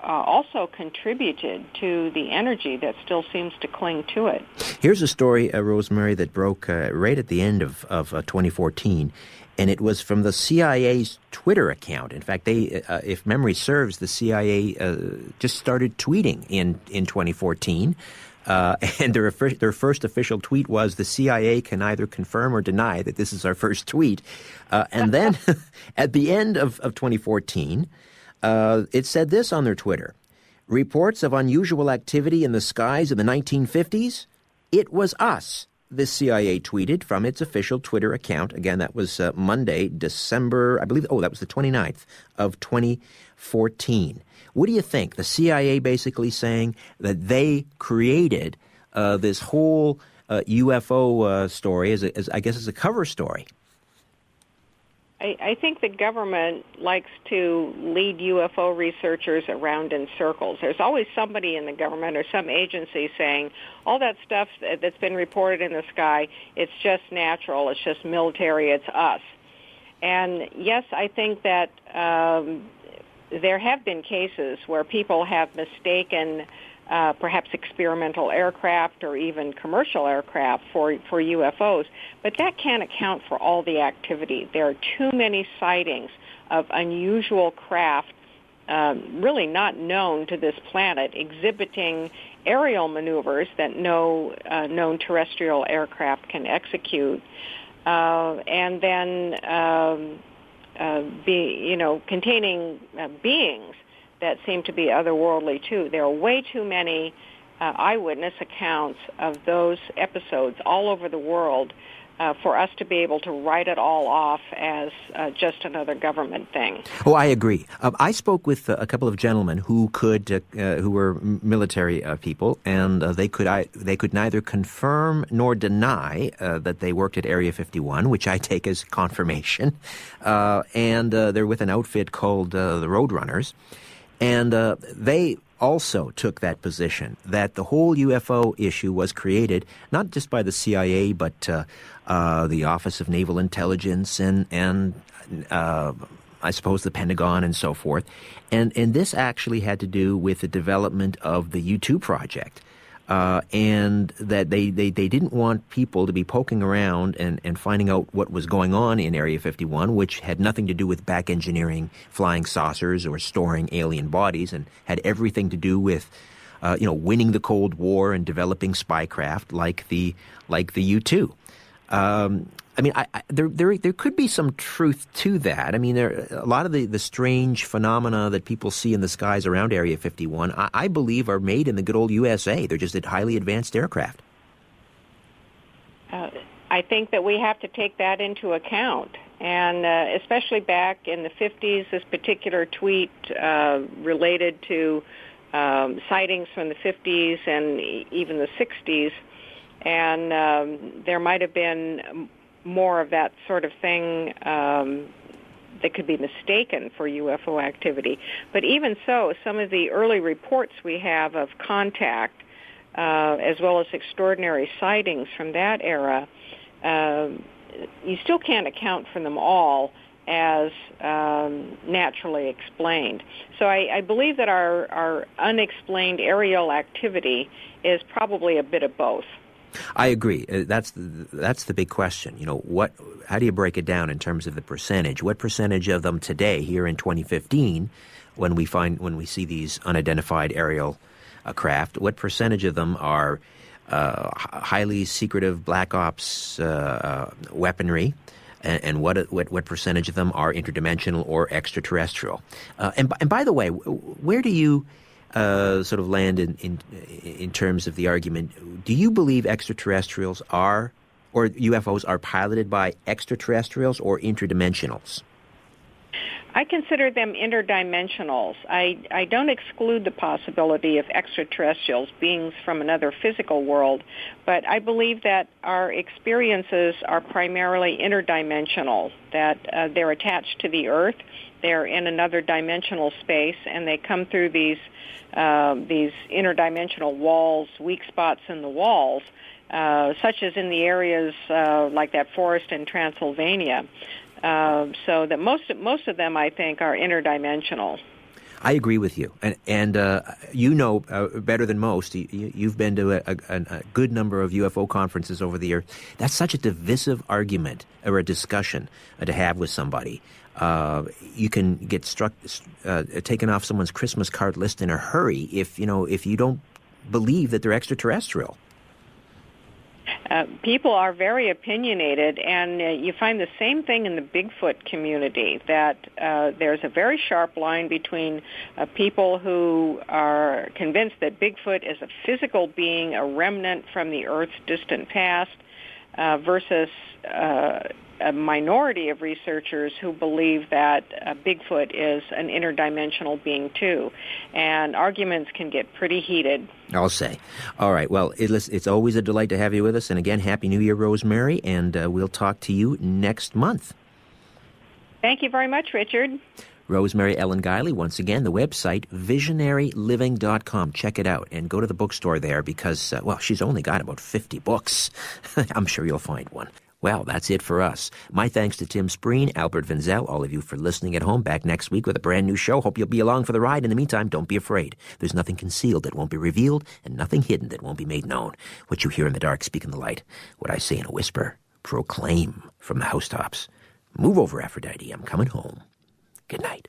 uh, also contributed to the energy that still seems to cling to it. Here's a story, uh, Rosemary, that broke uh, right at the end of, of uh, 2014, and it was from the CIA's Twitter account. In fact, they, uh, if memory serves, the CIA uh, just started tweeting in, in 2014. Uh, and their, their first official tweet was the CIA can either confirm or deny that this is our first tweet. Uh, and then at the end of, of 2014, uh, it said this on their Twitter Reports of unusual activity in the skies in the 1950s? It was us the CIA tweeted from its official Twitter account. Again, that was uh, Monday, December, I believe, oh, that was the 29th of 2014. What do you think? The CIA basically saying that they created uh, this whole uh, UFO uh, story, as, a, as I guess, as a cover story. I, I think the government likes to lead UFO researchers around in circles. There's always somebody in the government or some agency saying, all that stuff that's been reported in the sky, it's just natural, it's just military, it's us. And yes, I think that um, there have been cases where people have mistaken uh, perhaps experimental aircraft or even commercial aircraft for, for UFOs. But that can't account for all the activity. There are too many sightings of unusual craft um, really not known to this planet exhibiting aerial maneuvers that no uh, known terrestrial aircraft can execute. Uh, and then um, uh, be you know containing uh, beings that seem to be otherworldly too. There are way too many uh, eyewitness accounts of those episodes all over the world uh, for us to be able to write it all off as uh, just another government thing. Oh, I agree. Um, I spoke with uh, a couple of gentlemen who could, uh, uh, who were military uh, people, and they could, I, they could neither confirm nor deny that they worked at Area 51, which I take as confirmation. and they're with an outfit called the Roadrunners. And uh, they also took that position that the whole UFO issue was created not just by the CIA, but uh, uh, the Office of Naval Intelligence and and uh, I suppose the Pentagon and so forth. And and this actually had to do with the development of the U two project uh, and that they, they, they didn't want people to be poking around and, and finding out what was going on in Area 51, which had nothing to do with back engineering flying saucers or storing alien bodies, and had everything to do with uh, you know winning the Cold War and developing spycraft like the like the U two. Um, I mean, I, I, there, there, there could be some truth to that. I mean, there, a lot of the, the strange phenomena that people see in the skies around Area 51, I, I believe, are made in the good old USA. They're just highly advanced aircraft. Uh, I think that we have to take that into account. And uh, especially back in the 50s, this particular tweet uh, related to um, sightings from the 50s and even the 60s. And um, there might have been more of that sort of thing um, that could be mistaken for UFO activity. But even so, some of the early reports we have of contact, uh, as well as extraordinary sightings from that era, uh, you still can't account for them all as um, naturally explained. So I, I believe that our, our unexplained aerial activity is probably a bit of both. I agree. Uh, that's the, that's the big question. You know, what? How do you break it down in terms of the percentage? What percentage of them today, here in 2015, when we find when we see these unidentified aerial uh, craft, what percentage of them are uh, highly secretive black ops uh, uh weaponry? And, and what, what what percentage of them are interdimensional or extraterrestrial? Uh, and, and by the way, where do you uh, sort of land in, in in terms of the argument. Do you believe extraterrestrials are or UFOs are piloted by extraterrestrials or interdimensionals? I consider them interdimensionals. I, I don't exclude the possibility of extraterrestrials, beings from another physical world, but I believe that our experiences are primarily interdimensional, that uh, they're attached to the Earth, they're in another dimensional space, and they come through these, uh, these interdimensional walls, weak spots in the walls, uh, such as in the areas uh, like that forest in Transylvania. Uh, so that most most of them, I think, are interdimensional. I agree with you, and and uh, you know uh, better than most. You, have been to a, a, a, good number of UFO conferences over the years. That's such a divisive argument or a discussion uh, to have with somebody. Uh, you can get struck, uh, taken off someone's Christmas card list in a hurry if you know if you don't believe that they're extraterrestrial. Uh, people are very opinionated, and uh, you find the same thing in the Bigfoot community. That uh, there's a very sharp line between uh, people who are convinced that Bigfoot is a physical being, a remnant from the Earth's distant past, uh, versus a minority of researchers who believe that uh, Bigfoot is an interdimensional being too, and arguments can get pretty heated. I'll say. All right. Well, it's always a delight to have you with us, and again, Happy New Year, Rosemary, and uh, we'll talk to you next month. Thank you very much, Richard. Rosemary Ellen Guiley, once again, the website visionaryliving.com. Check it out and go to the bookstore there because, uh, well, she's only got about 50 books. I'm sure you'll find one. Well, that's it for us. My thanks to Tim Spreen, Albert Vinzel, all of you for listening at home. Back next week with a brand new show. Hope you'll be along for the ride. In the meantime, don't be afraid. There's nothing concealed that won't be revealed and nothing hidden that won't be made known. What you hear in the dark, speak in the light. What I say in a whisper, proclaim from the housetops. Move over, Aphrodite. I'm coming home. Good night.